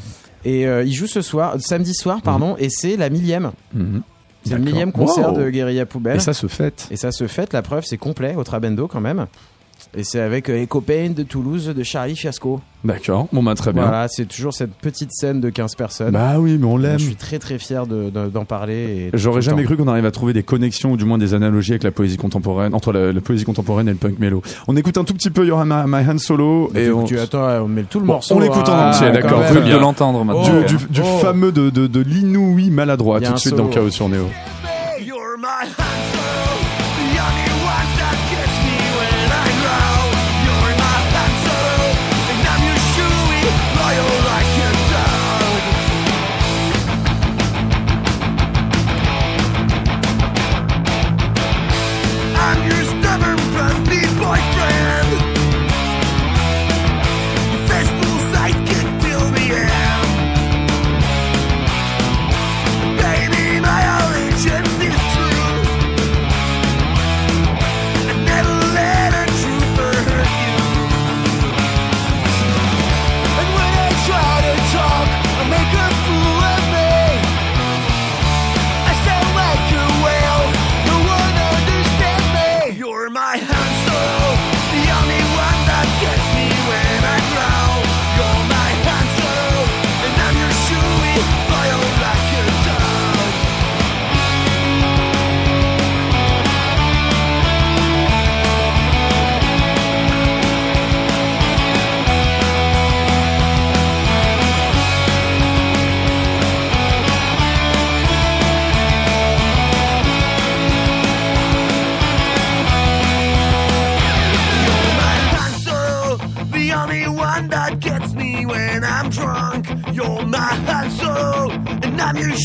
Et euh, il joue ce soir, samedi soir, pardon, et c'est la millième. Mhm. C'est le D'accord. millième concert Wow. de Guérilla Poubelle. Et ça se fête. Et ça se fête, la preuve, c'est complet au Trabendo quand même. Et c'est avec euh, les copains de Toulouse de Charlie Fiasco. D'accord. Bon, bah, très bien. Voilà, c'est toujours cette petite scène de 15 personnes. Bah oui, mais on l'aime. je suis très très fier de- de- d'en parler. et tout J'aurais le jamais temps. cru qu'on arrive à trouver des connexions ou du moins des analogies avec la poésie contemporaine, entre la, la poésie contemporaine et le punk mélo. On écoute un tout petit peu Your My, My Hand Solo et tu- on, tu- attends, on met tout le Bon, morceau. on l'écoute en hein, entier, quand d'accord, même. très Truc bien. de l'entendre maintenant. Oh. du, du, du Oh. fameux de, de, de l'inouï maladroit Il y a tout de un suite solo. dans Chaos sur Néo. You're my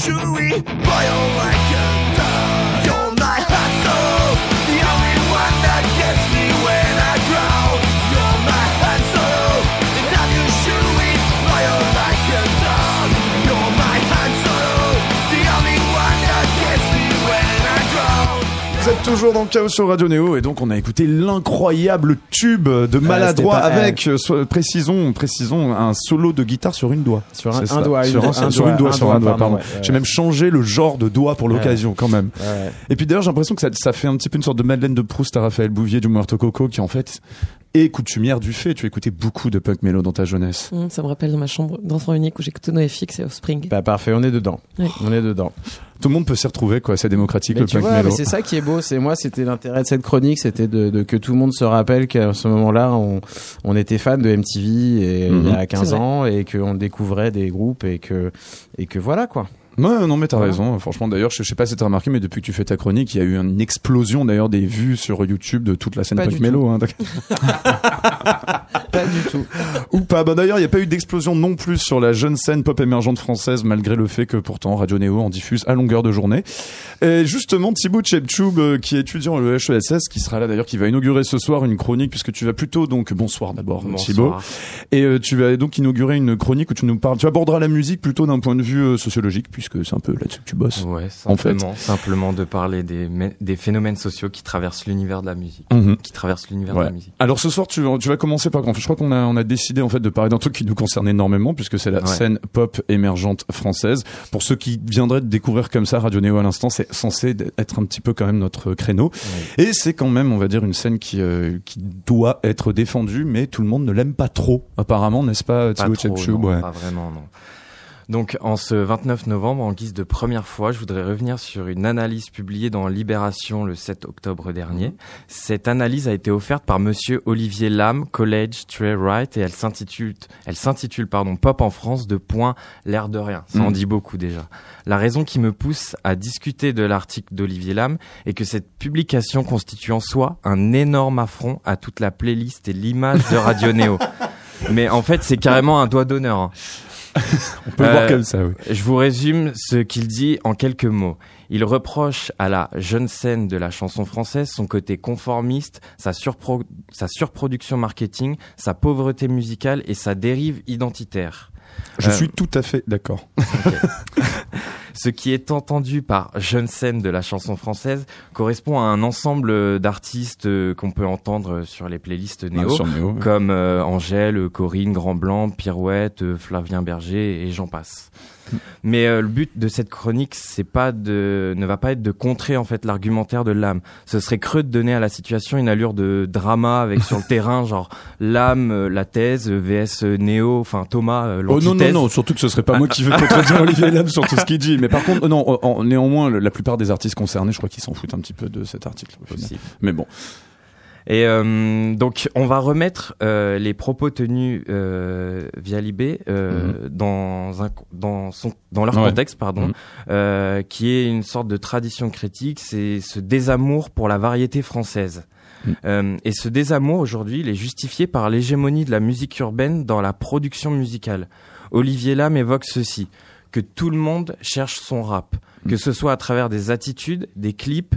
and I'm your toujours dans le chaos sur Radio Néo et donc on a écouté l'incroyable tube de maladroit avec, euh, so- précisons, précisons, un solo de guitare sur une doigt. Sur un- doigt, sur, une- un, un sur doigt, une doigt, un sur un doigt, pardon, pardon. ouais, ouais. J'ai même changé le genre de doigt pour l'occasion quand même. Et puis d'ailleurs j'ai l'impression que ça, ça fait un petit peu une sorte de Madeleine de Proust à Raphaël Bouvier du Muerto Coco qui en fait est coutumière du fait. Tu écouté beaucoup de punk mélo dans ta jeunesse. Hum, ça me rappelle dans ma chambre d'enfant unique où j'écoutais NoFX et Offspring. Bah parfait, on est dedans. Ouais. On est dedans. Tout le monde peut s'y retrouver quoi, c'est démocratique Mais le tu punk vois, mélo. mais c'est ça qui est beau. C'est moi, c'était l'intérêt de cette chronique, c'était de, de que tout le monde se rappelle qu'à ce moment-là, on, on était fan de MTV et, Mhm. il y a 15 C'est vrai. ans et qu'on découvrait des groupes et que et que voilà quoi. Ouais, non, mais t'as Voilà. raison. Franchement, d'ailleurs, je, je sais pas si t'as remarqué, mais depuis que tu fais ta chronique, il y a eu une explosion d'ailleurs des vues sur YouTube de toute la scène punk mélo. Hein. [laughs] Pas du tout. Ou pas. Bah d'ailleurs, il n'y a pas eu d'explosion non plus sur la jeune scène pop émergente française, malgré le fait que pourtant Radio Néo en diffuse à longueur de journée. Et justement, Thibaut Chepchoub, euh, qui est étudiant à l'EHESS, qui sera là d'ailleurs, qui va inaugurer ce soir une chronique, puisque tu vas plutôt donc bonsoir d'abord, Thibaut. Et euh, tu vas donc inaugurer une chronique où tu nous parles, tu aborderas la musique plutôt d'un point de vue euh, sociologique, puisque c'est un peu là-dessus que tu bosses. Ouais, en fait. simplement, simplement de parler des, des phénomènes sociaux qui traversent l'univers de la musique. Mhm. Qui traversent l'univers Ouais. de la musique. Alors ce soir, tu, vas- tu vas commencer par. Je crois qu'on a, on a décidé en fait de parler d'un truc qui nous concerne énormément, puisque c'est la Ouais. scène pop émergente française. Pour ceux qui viendraient de découvrir comme ça Radio Néo à l'instant, c'est censé être un petit peu quand même notre créneau. Et c'est quand même, on va dire, une scène qui euh, qui doit être défendue, mais tout le monde ne l'aime pas trop, apparemment, n'est-ce pas, Pas Thibaut trop, Tchepchoub non, ouais. pas vraiment, non. Donc, en ce 29 novembre, en guise de première fois, je voudrais revenir sur une analyse publiée dans Libération le 7 octobre dernier. Cette analyse a été offerte par monsieur Olivier Lam, College Trey Wright, et elle s'intitule, elle s'intitule, pardon, Pop en France de point, l'air de rien. Ça en Mhm. dit beaucoup déjà. La raison qui me pousse à discuter de l'article d'Olivier Lam est que cette publication constitue en soi un énorme affront à toute la playlist et l'image de Radio Néo. [laughs] Mais en fait, c'est carrément un doigt d'honneur. On peut le Euh, voir comme ça, oui. Je vous résume ce qu'il dit en quelques mots. Il reproche à la jeune scène de la chanson française son côté conformiste, sa, surpro- sa surproduction marketing, sa pauvreté musicale et sa dérive identitaire. Je Euh, suis tout à fait d'accord. [laughs] Ce qui est entendu par jeune scène de la chanson française correspond à un ensemble d'artistes euh, qu'on peut entendre sur les playlists Néo, ouais. comme euh, Angèle, Corinne, Grand Blanc, Pirouette, euh, Flavien Berger et j'en passe. Mais euh, le but de cette chronique, c'est pas de, ne va pas être de contrer en fait l'argumentaire de l'âme. Ce serait creux de donner à la situation une allure de drama avec sur le [laughs] terrain, genre l'âme, euh, la thèse, vs euh, Néo, enfin Thomas, Oh non, non, non, surtout que ce serait pas moi qui vais contredire [laughs] Olivier Lam sur tout ce qu'il dit. Mais par contre, non, en- néanmoins, la plupart des artistes concernés, je crois qu'ils s'en foutent un petit peu de cet article. au final. Possible. Mais bon. Et euh, donc, on va remettre euh, les propos tenus euh, via Libé euh, dans un dans son dans leur Ouais. contexte, pardon, Mhm. euh, qui est une sorte de tradition critique, c'est ce désamour pour la variété française. Mhm. Euh, et ce désamour aujourd'hui, il est justifié par l'hégémonie de la musique urbaine dans la production musicale. Olivier Lam évoque ceci que tout le monde cherche son rap, que ce soit à travers des attitudes, des clips,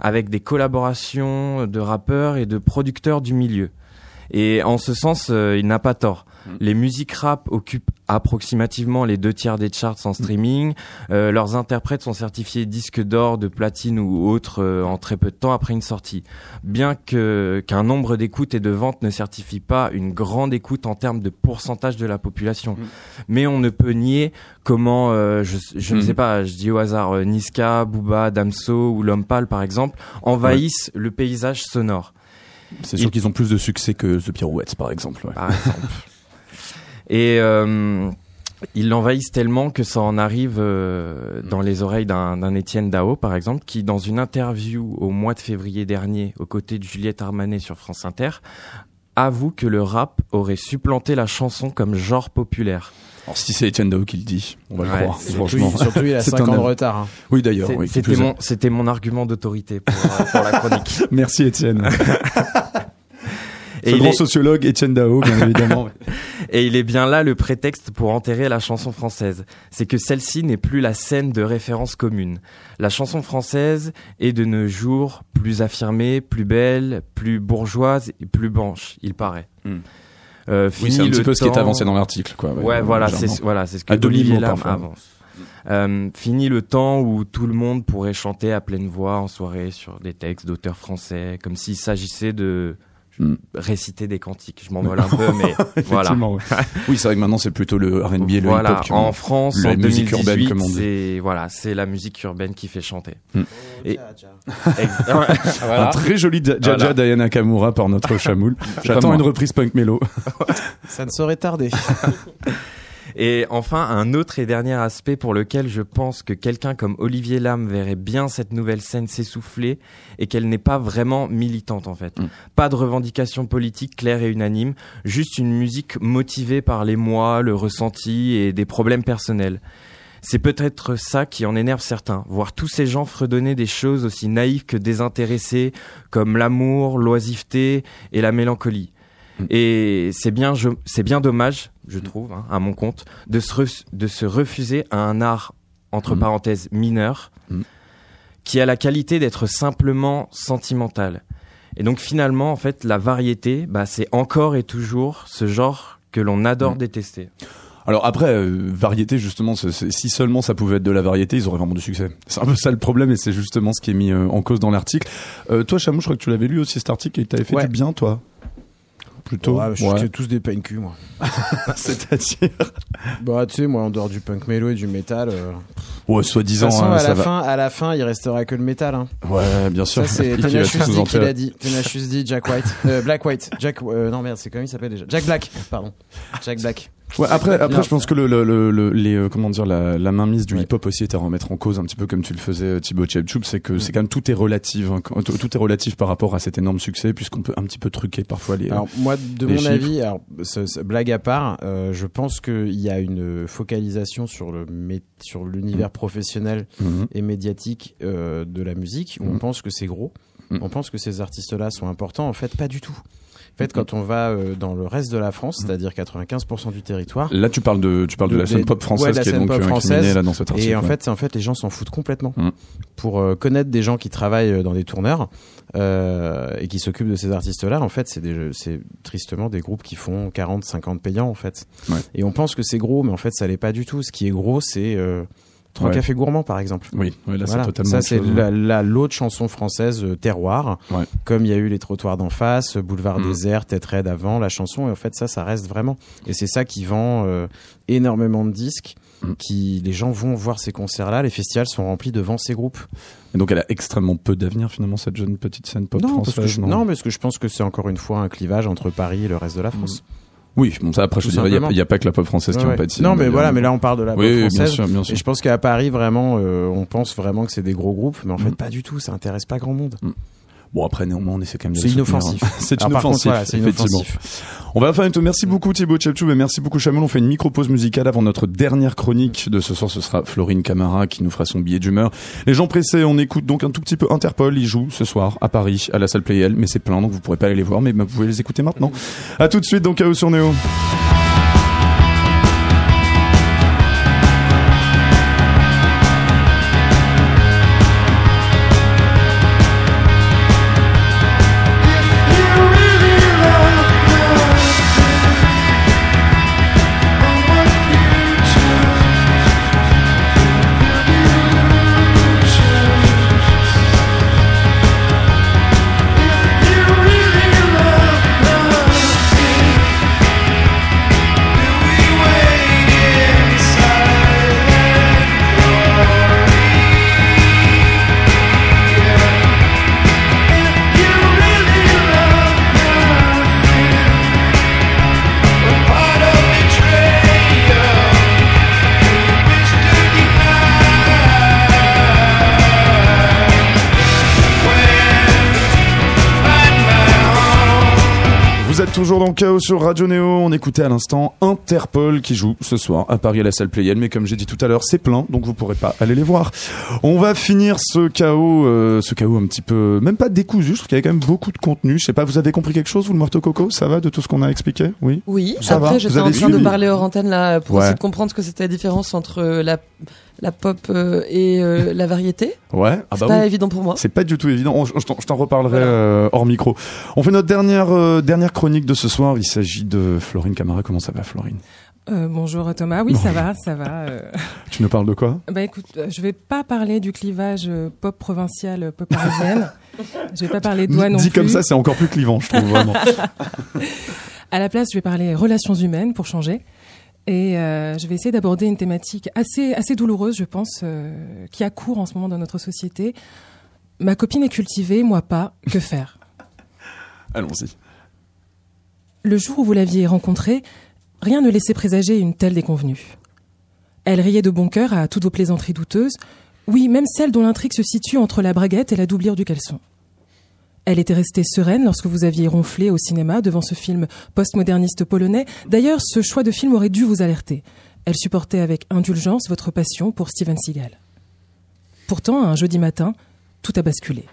avec des collaborations de rappeurs et de producteurs du milieu. Et en ce sens, euh, il n'a pas tort. Les musiques rap occupent approximativement les deux tiers des charts en streaming. Euh, leurs interprètes sont certifiés disques d'or, de platine ou autres euh, en très peu de temps après une sortie. Bien que qu'un nombre d'écoutes et de ventes ne certifie pas une grande écoute en termes de pourcentage de la population, mais on ne peut nier comment, euh, je, je ne Mhm. sais pas, je dis au hasard, Niska, Booba, Damso ou L'Homme Pâle par exemple, envahissent le paysage sonore. C'est sûr qu'ils ont plus de succès que The Pirouettes, par exemple. ouais. par exemple. [laughs] Et euh, ils l'envahissent tellement que ça en arrive euh, dans les oreilles d'un d'un Étienne Dao, par exemple, qui, dans une interview au mois de février dernier, aux côtés de Juliette Armanet sur France Inter, avoue que le rap aurait supplanté la chanson comme genre populaire. Alors si c'est Etienne Dao qui le dit, on va Ouais, le croire, c'est- franchement. Surtout, surtout, il a [laughs] C'est 5 un ans de retard. hein. Oui, d'ailleurs. Oui, C'était mon, argument d'autorité pour, euh, pour la chronique. [laughs] Merci Étienne. [laughs] Et Ce il grand est- sociologue Étienne Dao, bien évidemment. Et Et il est bien là le prétexte pour enterrer la chanson française. C'est que celle-ci n'est plus la scène de référence commune. La chanson française est de nos jours plus affirmée, plus belle, plus bourgeoise et plus blanche, il paraît. Hmm. Euh, Oui, c'est un petit peu ce qui est avancé dans l'article, quoi. Ouais, voilà, c'est voilà, c'est ce que Olivier parfois. avance. Euh, fini le temps où tout le monde pourrait chanter à pleine voix en soirée sur des textes d'auteurs français, comme s'il s'agissait de Hmm. réciter des cantiques. Je m'envole un peu, mais [laughs] voilà. Ouais. [laughs] oui, c'est vrai que maintenant c'est plutôt le R&B et le voilà, hip-hop en France, la en musique 2018, urbaine, comme on dit. c'est voilà, c'est la musique urbaine qui fait chanter. Hmm. Et [laughs] Ex- voilà. Un très joli Ja- Jaja Voilà. Diana Kamura par notre chamoul. J'attends une reprise punk mélo. Ça ne saurait tarder. Et enfin, un autre et dernier aspect pour lequel je pense que quelqu'un comme Olivier Lam verrait bien cette nouvelle scène s'essouffler et qu'elle n'est pas vraiment militante en fait. Mm. Pas de revendications politiques claires et unanimes, juste une musique motivée par les moi, le ressenti et des problèmes personnels. C'est peut-être ça qui en énerve certains, voir tous ces gens fredonner des choses aussi naïves que désintéressées, comme l'amour, l'oisiveté et la mélancolie. Et c'est bien, c'est bien dommage, je trouve, hein, à mon compte, de se, ref- de se refuser à un art, entre Mhm. parenthèses, mineur, Mhm. qui a la qualité d'être simplement sentimental. Et donc finalement, en fait, la variété, bah, c'est encore et toujours ce genre que l'on adore détester. Alors après, euh, variété justement, c'est- c'est- si seulement ça pouvait être de la variété, ils auraient vraiment du succès. C'est un peu ça le problème et c'est justement ce qui est mis euh, en cause dans l'article. Euh, toi, Chamou, je crois que tu l'avais lu aussi cet article et t'avais fait Ouais. du bien, toi Plutôt. Ouais, je suis tous des punk moi. [laughs] C'est-à-dire. [laughs] Bah, tu sais, moi, en dehors du punk mélo et du métal. euh, Ouais, soi-disant, hein, à, ça la va. fin, à la fin, il restera que le métal. Hein. Ouais, bien sûr. Ça, c'est [laughs] Tenacious D qui l'a dit. Tenacious D, Jack White. Euh, Black White. Jack. euh, non, merde, c'est comment il s'appelle déjà Jack Black, pardon. Jack Black. Ouais, après, après, je pense que le, le, le, le- les, euh, comment dire, la, la mainmise du Ouais. hip-hop aussi est à remettre en cause un petit peu comme tu le faisais euh, Thibaut Tchepchoub, c'est que c'est quand même tout est relatif, hein, tout tout est relatif par rapport à cet énorme succès puisqu'on peut un petit peu truquer parfois les. Alors moi, de mon chiffres. avis, alors ce- ce- blague à part, euh, je pense qu'il y a une focalisation sur le sur l'univers professionnel Mhm. et médiatique euh, de la musique où on Mhm. pense que c'est gros, on pense que ces artistes-là sont importants. En fait, pas du tout. En fait, quand on va euh, dans le reste de la France, c'est-à-dire 95% du territoire, Là, tu parles de, tu parles de, De- la scène pop française la qui est donc pop euh, française. là dans cet article. Et en ouais. fait, en fait, les gens s'en foutent complètement. Mm. Pour euh, connaître des gens qui travaillent dans des tourneurs euh, et qui s'occupent de ces artistes-là, en fait, c'est tristement des groupes qui font 40, 50 payants, en fait. Ouais. Et on pense que c'est gros, mais en fait, ça l'est pas du tout. Ce qui est gros, c'est trois Ouais. cafés gourmands, par exemple. Oui, ouais, là, Voilà. c'est totalement. Ça, c'est la, la- l'autre chanson française euh, terroir. Ouais. Comme il y a eu les trottoirs d'en face, Boulevard Mm. désert, Tête raide avant, la chanson. Et en fait, ça, ça reste vraiment. Et c'est ça qui vend euh, énormément de disques. Mm. Qui les gens vont voir ces concerts-là. Les festivals sont remplis devant ces groupes. Et donc, elle a extrêmement peu d'avenir finalement cette jeune petite scène pop non, parce française. que je, non, parce que je pense que c'est encore une fois un clivage entre Paris et le reste de la France. Oui, bon ça après je dire, il y a- pas que la pop française qui Ouais, pas être non, mais euh, voilà, mais là on parle de la oui, pop bien française. sûr, bien sûr. Et je pense qu'à Paris, vraiment, euh, on pense vraiment que c'est des gros groupes, mais en fait, Mm. pas du tout. Ça intéresse pas grand monde. Bon après néanmoins on essaie quand même de C'est inoffensif. [laughs] c'est inoffensif, voilà, effectivement. inoffensif. On va faire une merci beaucoup Thibaut Tchepchoub et merci beaucoup Chamoul. On fait une micro pause musicale avant notre dernière chronique de ce soir. Ce sera Florine Camara qui nous fera son billet d'humeur. Les gens pressés, on écoute donc un tout petit peu Interpol. Ils jouent ce soir à Paris à la salle Playel, mais c'est plein donc vous pourrez pas aller les voir, mais vous pouvez les écouter maintenant. À tout de suite dans Chaos sur Néo. Êtes toujours dans Chaos sur Radio Néo. On écoutait à l'instant Interpol qui joue ce soir à Paris à la salle Playel. Mais comme j'ai dit tout à l'heure, c'est plein, donc vous pourrez pas aller les voir. On va finir ce chaos, euh, ce chaos un petit peu, même pas décousu. Je trouve qu'il y avait quand même beaucoup de contenu. Je sais pas, vous avez compris quelque chose, vous le Morto Coco? Ça va de tout ce qu'on a expliqué? Oui. Oui. Ça Après, j'étais en train de parler hors antenne là pour Ouais. essayer de comprendre ce que c'était la différence entre la la pop euh, et euh, [laughs] la variété. Ouais. Ah C'est bah pas oui. évident pour moi. C'est pas du tout évident. On- je t'en- je t'en reparlerai euh, hors micro. On fait notre dernière euh, dernière chronique de ce soir. Il s'agit de Florine Camara. Comment ça va, Florine? Euh, bonjour Thomas, oui ça va, ça va. euh. [laughs] Tu nous parles de quoi? Bah écoute, je vais pas parler du clivage euh, pop provincial, pop parisienne. je vais pas parler de doigts non Dit plus. comme ça, c'est encore plus clivant, je trouve vraiment. [laughs] À la place, je vais parler relations humaines pour changer. Et euh, je vais essayer d'aborder une thématique assez, assez douloureuse, je pense, euh, qui a cours en ce moment dans notre société. Ma copine est cultivée, moi pas. Que faire? [laughs] Allons-y. Le jour où vous l'aviez rencontrée, rien ne laissait présager une telle déconvenue. Elle riait de bon cœur à toutes vos plaisanteries douteuses, oui, même celles dont l'intrigue se situe entre la braguette et la doublure du caleçon. Elle était restée sereine lorsque vous aviez ronflé au cinéma devant ce film postmoderniste polonais. D'ailleurs, ce choix de film aurait dû vous alerter. Elle supportait avec indulgence votre passion pour Steven Seagal. Pourtant, un jeudi matin, tout a basculé.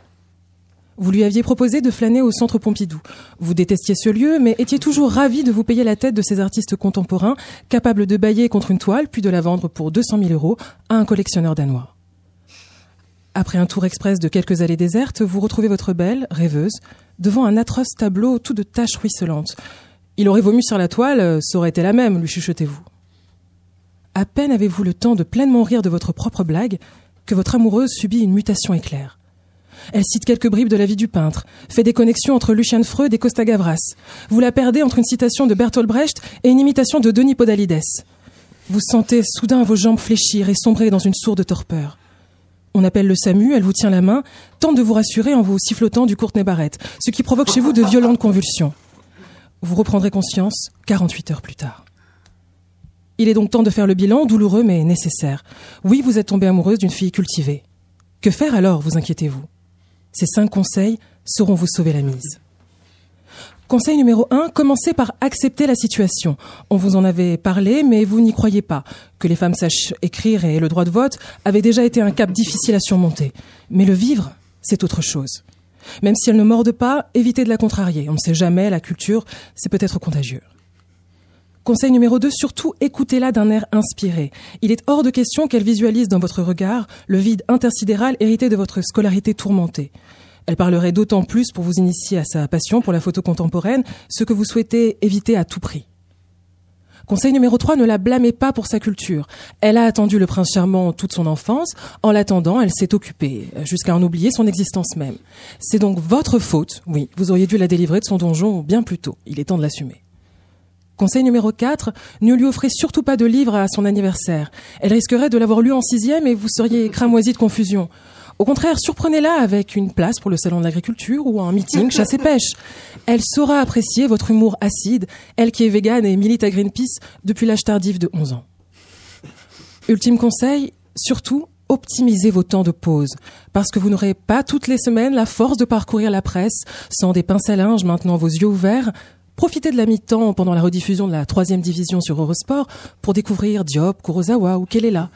Vous lui aviez proposé de flâner au centre Pompidou. Vous détestiez ce lieu, mais étiez toujours ravi de vous payer la tête de ces artistes contemporains, capables de bailler contre une toile, puis de la vendre pour 200 000 euros à un collectionneur danois. Après un tour express de quelques allées désertes, vous retrouvez votre belle, rêveuse, devant un atroce tableau tout de taches ruisselantes. Il aurait vomi sur la toile, ça aurait été la même, lui chuchotez-vous. À peine avez-vous le temps de pleinement rire de votre propre blague que votre amoureuse subit une mutation éclair. Elle cite quelques bribes de la vie du peintre, fait des connexions entre Lucien Freud et Costa Gavras. Vous la perdez entre une citation de Bertolt Brecht et une imitation de Denis Podalides. Vous sentez soudain vos jambes fléchir et sombrer dans une sourde torpeur. On appelle le SAMU, elle vous tient la main, tente de vous rassurer en vous sifflotant du Courtenay Barrette, ce qui provoque chez vous de violentes convulsions. Vous reprendrez conscience 48 heures plus tard. Il est donc temps de faire le bilan, douloureux mais nécessaire. Oui, vous êtes tombée amoureuse d'une fille cultivée. Que faire alors, vous inquiétez-vous? Ces cinq conseils sauront vous sauver la mise. Conseil numéro 1, commencez par accepter la situation. On vous en avait parlé, mais vous n'y croyez pas. Que les femmes sachent écrire et le droit de vote avait déjà été un cap difficile à surmonter. Mais le vivre, c'est autre chose. Même si elle ne morde pas, évitez de la contrarier. On ne sait jamais, la culture, c'est peut-être contagieux. Conseil numéro 2, surtout écoutez-la d'un air inspiré. Il est hors de question qu'elle visualise dans votre regard le vide intersidéral hérité de votre scolarité tourmentée. Elle parlerait d'autant plus pour vous initier à sa passion pour la photo contemporaine, ce que vous souhaitez éviter à tout prix. Conseil numéro 3, ne la blâmez pas pour sa culture. Elle a attendu le prince charmant toute son enfance. En l'attendant, elle s'est occupée, jusqu'à en oublier son existence même. C'est donc votre faute. Oui, vous auriez dû la délivrer de son donjon bien plus tôt. Il est temps de l'assumer. Conseil numéro 4, ne lui offrez surtout pas de livre à son anniversaire. Elle risquerait de l'avoir lu en sixième et vous seriez cramoisi de confusion. Au contraire, surprenez-la avec une place pour le salon de l'agriculture ou un meeting [laughs] chasse et pêche. Elle saura apprécier votre humour acide, elle qui est végane et milite à Greenpeace depuis l'âge tardif de 11 ans. Ultime conseil, surtout, optimisez vos temps de pause, parce que vous n'aurez pas toutes les semaines la force de parcourir la presse sans des pinces à linge maintenant vos yeux ouverts. Profitez de la mi-temps pendant la rediffusion de la troisième division sur Eurosport pour découvrir Diop, Kurosawa ou Kelela.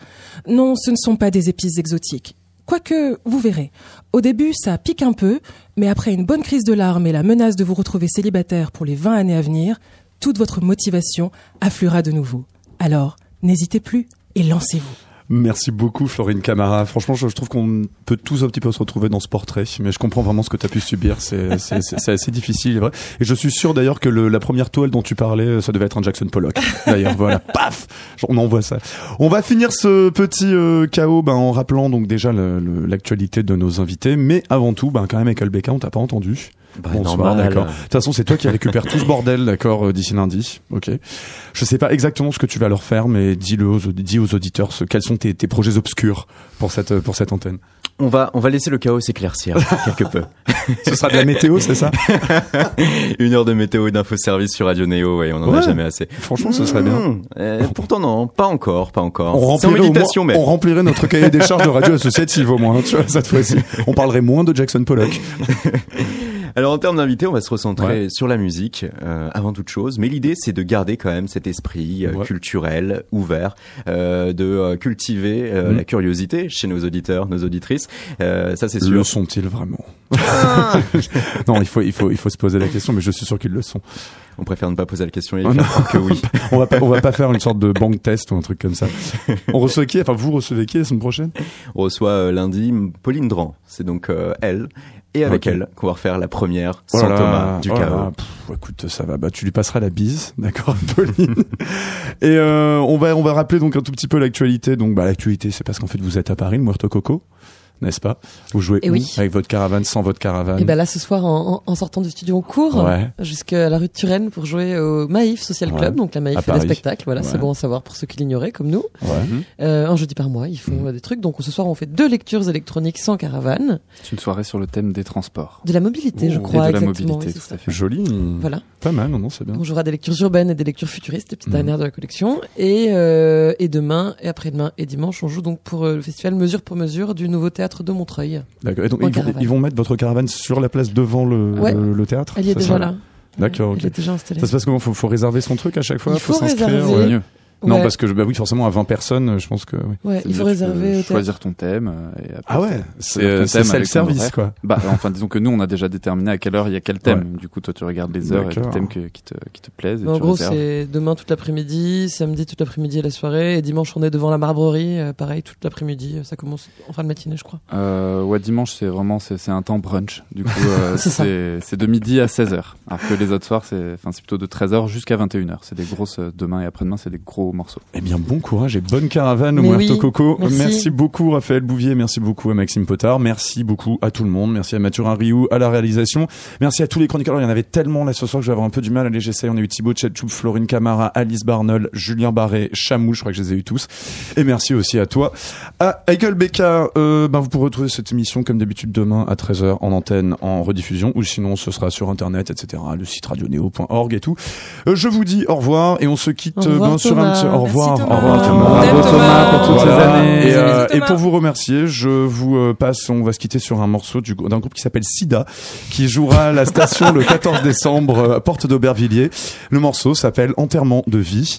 Non, ce ne sont pas des épices exotiques. Quoique, vous verrez. Au début, ça pique un peu, mais après une bonne crise de larmes et la menace de vous retrouver célibataire pour les 20 années à venir, toute votre motivation affluera de nouveau. Alors, n'hésitez plus et lancez-vous. Merci beaucoup Florine Camara. Franchement, je, je trouve qu'on peut tous un petit peu se retrouver dans ce portrait, mais je comprends vraiment ce que tu as pu subir. [laughs] C'est assez difficile, vrai. Et je suis sûr d'ailleurs que le, la première toile dont tu parlais, ça devait être un Jackson Pollock. [laughs] D'ailleurs, voilà, paf, on envoie ça. On va finir ce petit euh, chaos ben, en rappelant donc déjà l'actualité de nos invités, mais avant tout, ben, quand même, Michael Becca, on t'a pas entendu. Bah, Bonsoir, d'accord. De toute façon, c'est toi qui récupères tout ce bordel, d'accord, euh, d'ici lundi. Ok. Je sais pas exactement ce que tu vas leur faire, mais dis-le aux, dis aux auditeurs ce, quels sont tes, tes projets obscurs pour cette, pour cette antenne. On va, on va laisser le chaos s'éclaircir [laughs] quelque peu. Ce sera de la météo, c'est ça? [laughs] Une heure de météo et d'info-service sur Radio Néo, ouais, on en a jamais assez. Franchement, ce serait bien. Mmh. Euh, pourtant non, pas encore, pas encore. On en remplirait, moins- méditation, mais. on remplirait notre cahier des charges de radio associative au moins, tu vois, cette fois-ci. On parlerait moins de Jackson Pollock. [laughs] Alors en termes d'invités, on va se recentrer sur la musique euh, avant toute chose, mais l'idée c'est de garder quand même cet esprit euh, culturel, ouvert, euh, de euh, cultiver Mm. la curiosité chez nos auditeurs, nos auditrices. ça c'est sûr. Le sont-ils vraiment [laughs] Non, il faut, il faut, il faut se poser la question, mais je suis sûr qu'ils le sont. On préfère ne pas poser la question et Oh que oui. [laughs] on va pas, on va pas faire une sorte de bank test ou un truc comme ça. On reçoit qui? Enfin, vous recevez qui la semaine prochaine? On reçoit euh, lundi Pauline Dran. C'est donc euh, elle et avec elle qu'on va refaire la première Oh sans là Thomas du oh chaos. pff, écoute, ça va. Bah, tu lui passeras la bise, [laughs] d'accord, Pauline. Et euh, on va, on va rappeler donc un tout petit peu l'actualité. Donc, bah, l'actualité, c'est parce qu'en fait, vous êtes à Paris, le Muerto Coco, n'est-ce pas? Vous jouez Eh où oui. Avec votre caravane, sans votre caravane? Et ben là, ce soir, en, sortant du studio, on court Ouais. jusqu'à la rue de Turenne pour jouer au Maïf Social Ouais. Club. Donc la Maïf À fait des spectacles. Voilà, Ouais. c'est bon à savoir pour ceux qui l'ignoraient, comme nous. Ouais. Euh, un jeudi par mois, ils font euh, des trucs. Donc ce soir, on fait deux lectures électroniques sans caravane. C'est une soirée sur le thème des transports. De la mobilité, je crois. Et de la exactement, mobilité, oui, tout à fait. Joli. Voilà. Pas mal, non, non, c'est bien. On jouera des lectures urbaines et des lectures futuristes, les petites Mhm. dernières de la collection. Et, euh, et demain, et après-demain, et dimanche, on joue donc pour euh, le festival Mesure pour Mesure du nouveau théâtre de Montreuil. D'accord. Et donc, En ils vont, caravane. ils vont mettre votre caravane sur la place devant le, Ouais. le, le théâtre Elle y est déjà là. D'accord, Elle ok. est déjà installée. Ça se passe comment? Faut, faut réserver son truc à chaque fois? Il faut s'inscrire réserver. ouais. Non, Ouais. parce que bah oui, forcément à 20 personnes, je pense que. oui. Ouais, il faut tu réserver choisir ton thème. euh, Et après, Ah ouais, c'est self-service horaire. quoi. Bah, enfin, disons que nous, on a déjà déterminé à quelle heure il y a quel thème. Ouais. Du coup, toi, tu regardes les heures et le D'accord. thème que- qui te, qui te plaisent. Et en tu gros, c'est demain toute l'après-midi, samedi toute l'après-midi et la soirée, et dimanche on est devant la Marbrerie, euh, pareil toute l'après-midi. Ça commence en fin de matinée, je crois. Euh, ouais, dimanche, c'est vraiment, c'est c'est un temps brunch. Du coup, [laughs] euh, C'est de midi à 16h. Alors que les autres soirs, c'est, enfin, c'est plutôt de 13h jusqu'à 21h. C'est des grosses, euh, demain et après-demain, c'est des gros morceaux. Eh bien, bon courage et bonne caravane au Muerto oui, Coco. merci. beaucoup Raphaël Bouvier, merci beaucoup à Maxime Potard, merci beaucoup à tout le monde, merci à Mathurin Rioux à la réalisation, merci à tous les chroniqueurs. Il y en avait tellement là ce soir que je vais avoir un peu du mal. Allez, j'essaie. On a eu Thibaut Tchetchoub, Florine Camara, Alice Barnol, Julien Barré, Chamou, je crois que je les ai eu tous. Et merci aussi à toi. À Michael Becca, euh, ben, vous pourrez retrouver cette émission comme d'habitude demain à 13h en antenne, en rediffusion, ou sinon ce sera sur internet, etc. Le site radioneo.org et tout. Euh, je vous dis au revoir et on se quitte Au revoir, euh, ben, sur un Au revoir. Thomas. Au revoir On Thomas. Bravo Thomas pour toutes ces Voilà. années. Et, euh, et pour vous remercier, je vous euh, passe, on va se quitter sur un morceau du- d'un groupe qui s'appelle Sida, qui jouera à la station le 14 décembre euh, à Porte d'Aubervilliers. Le morceau s'appelle Enterrement de vie.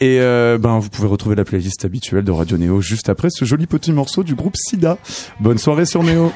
Et euh, ben vous pouvez retrouver la playlist habituelle de Radio Néo juste après ce joli petit morceau du groupe Sida. Bonne soirée sur Néo.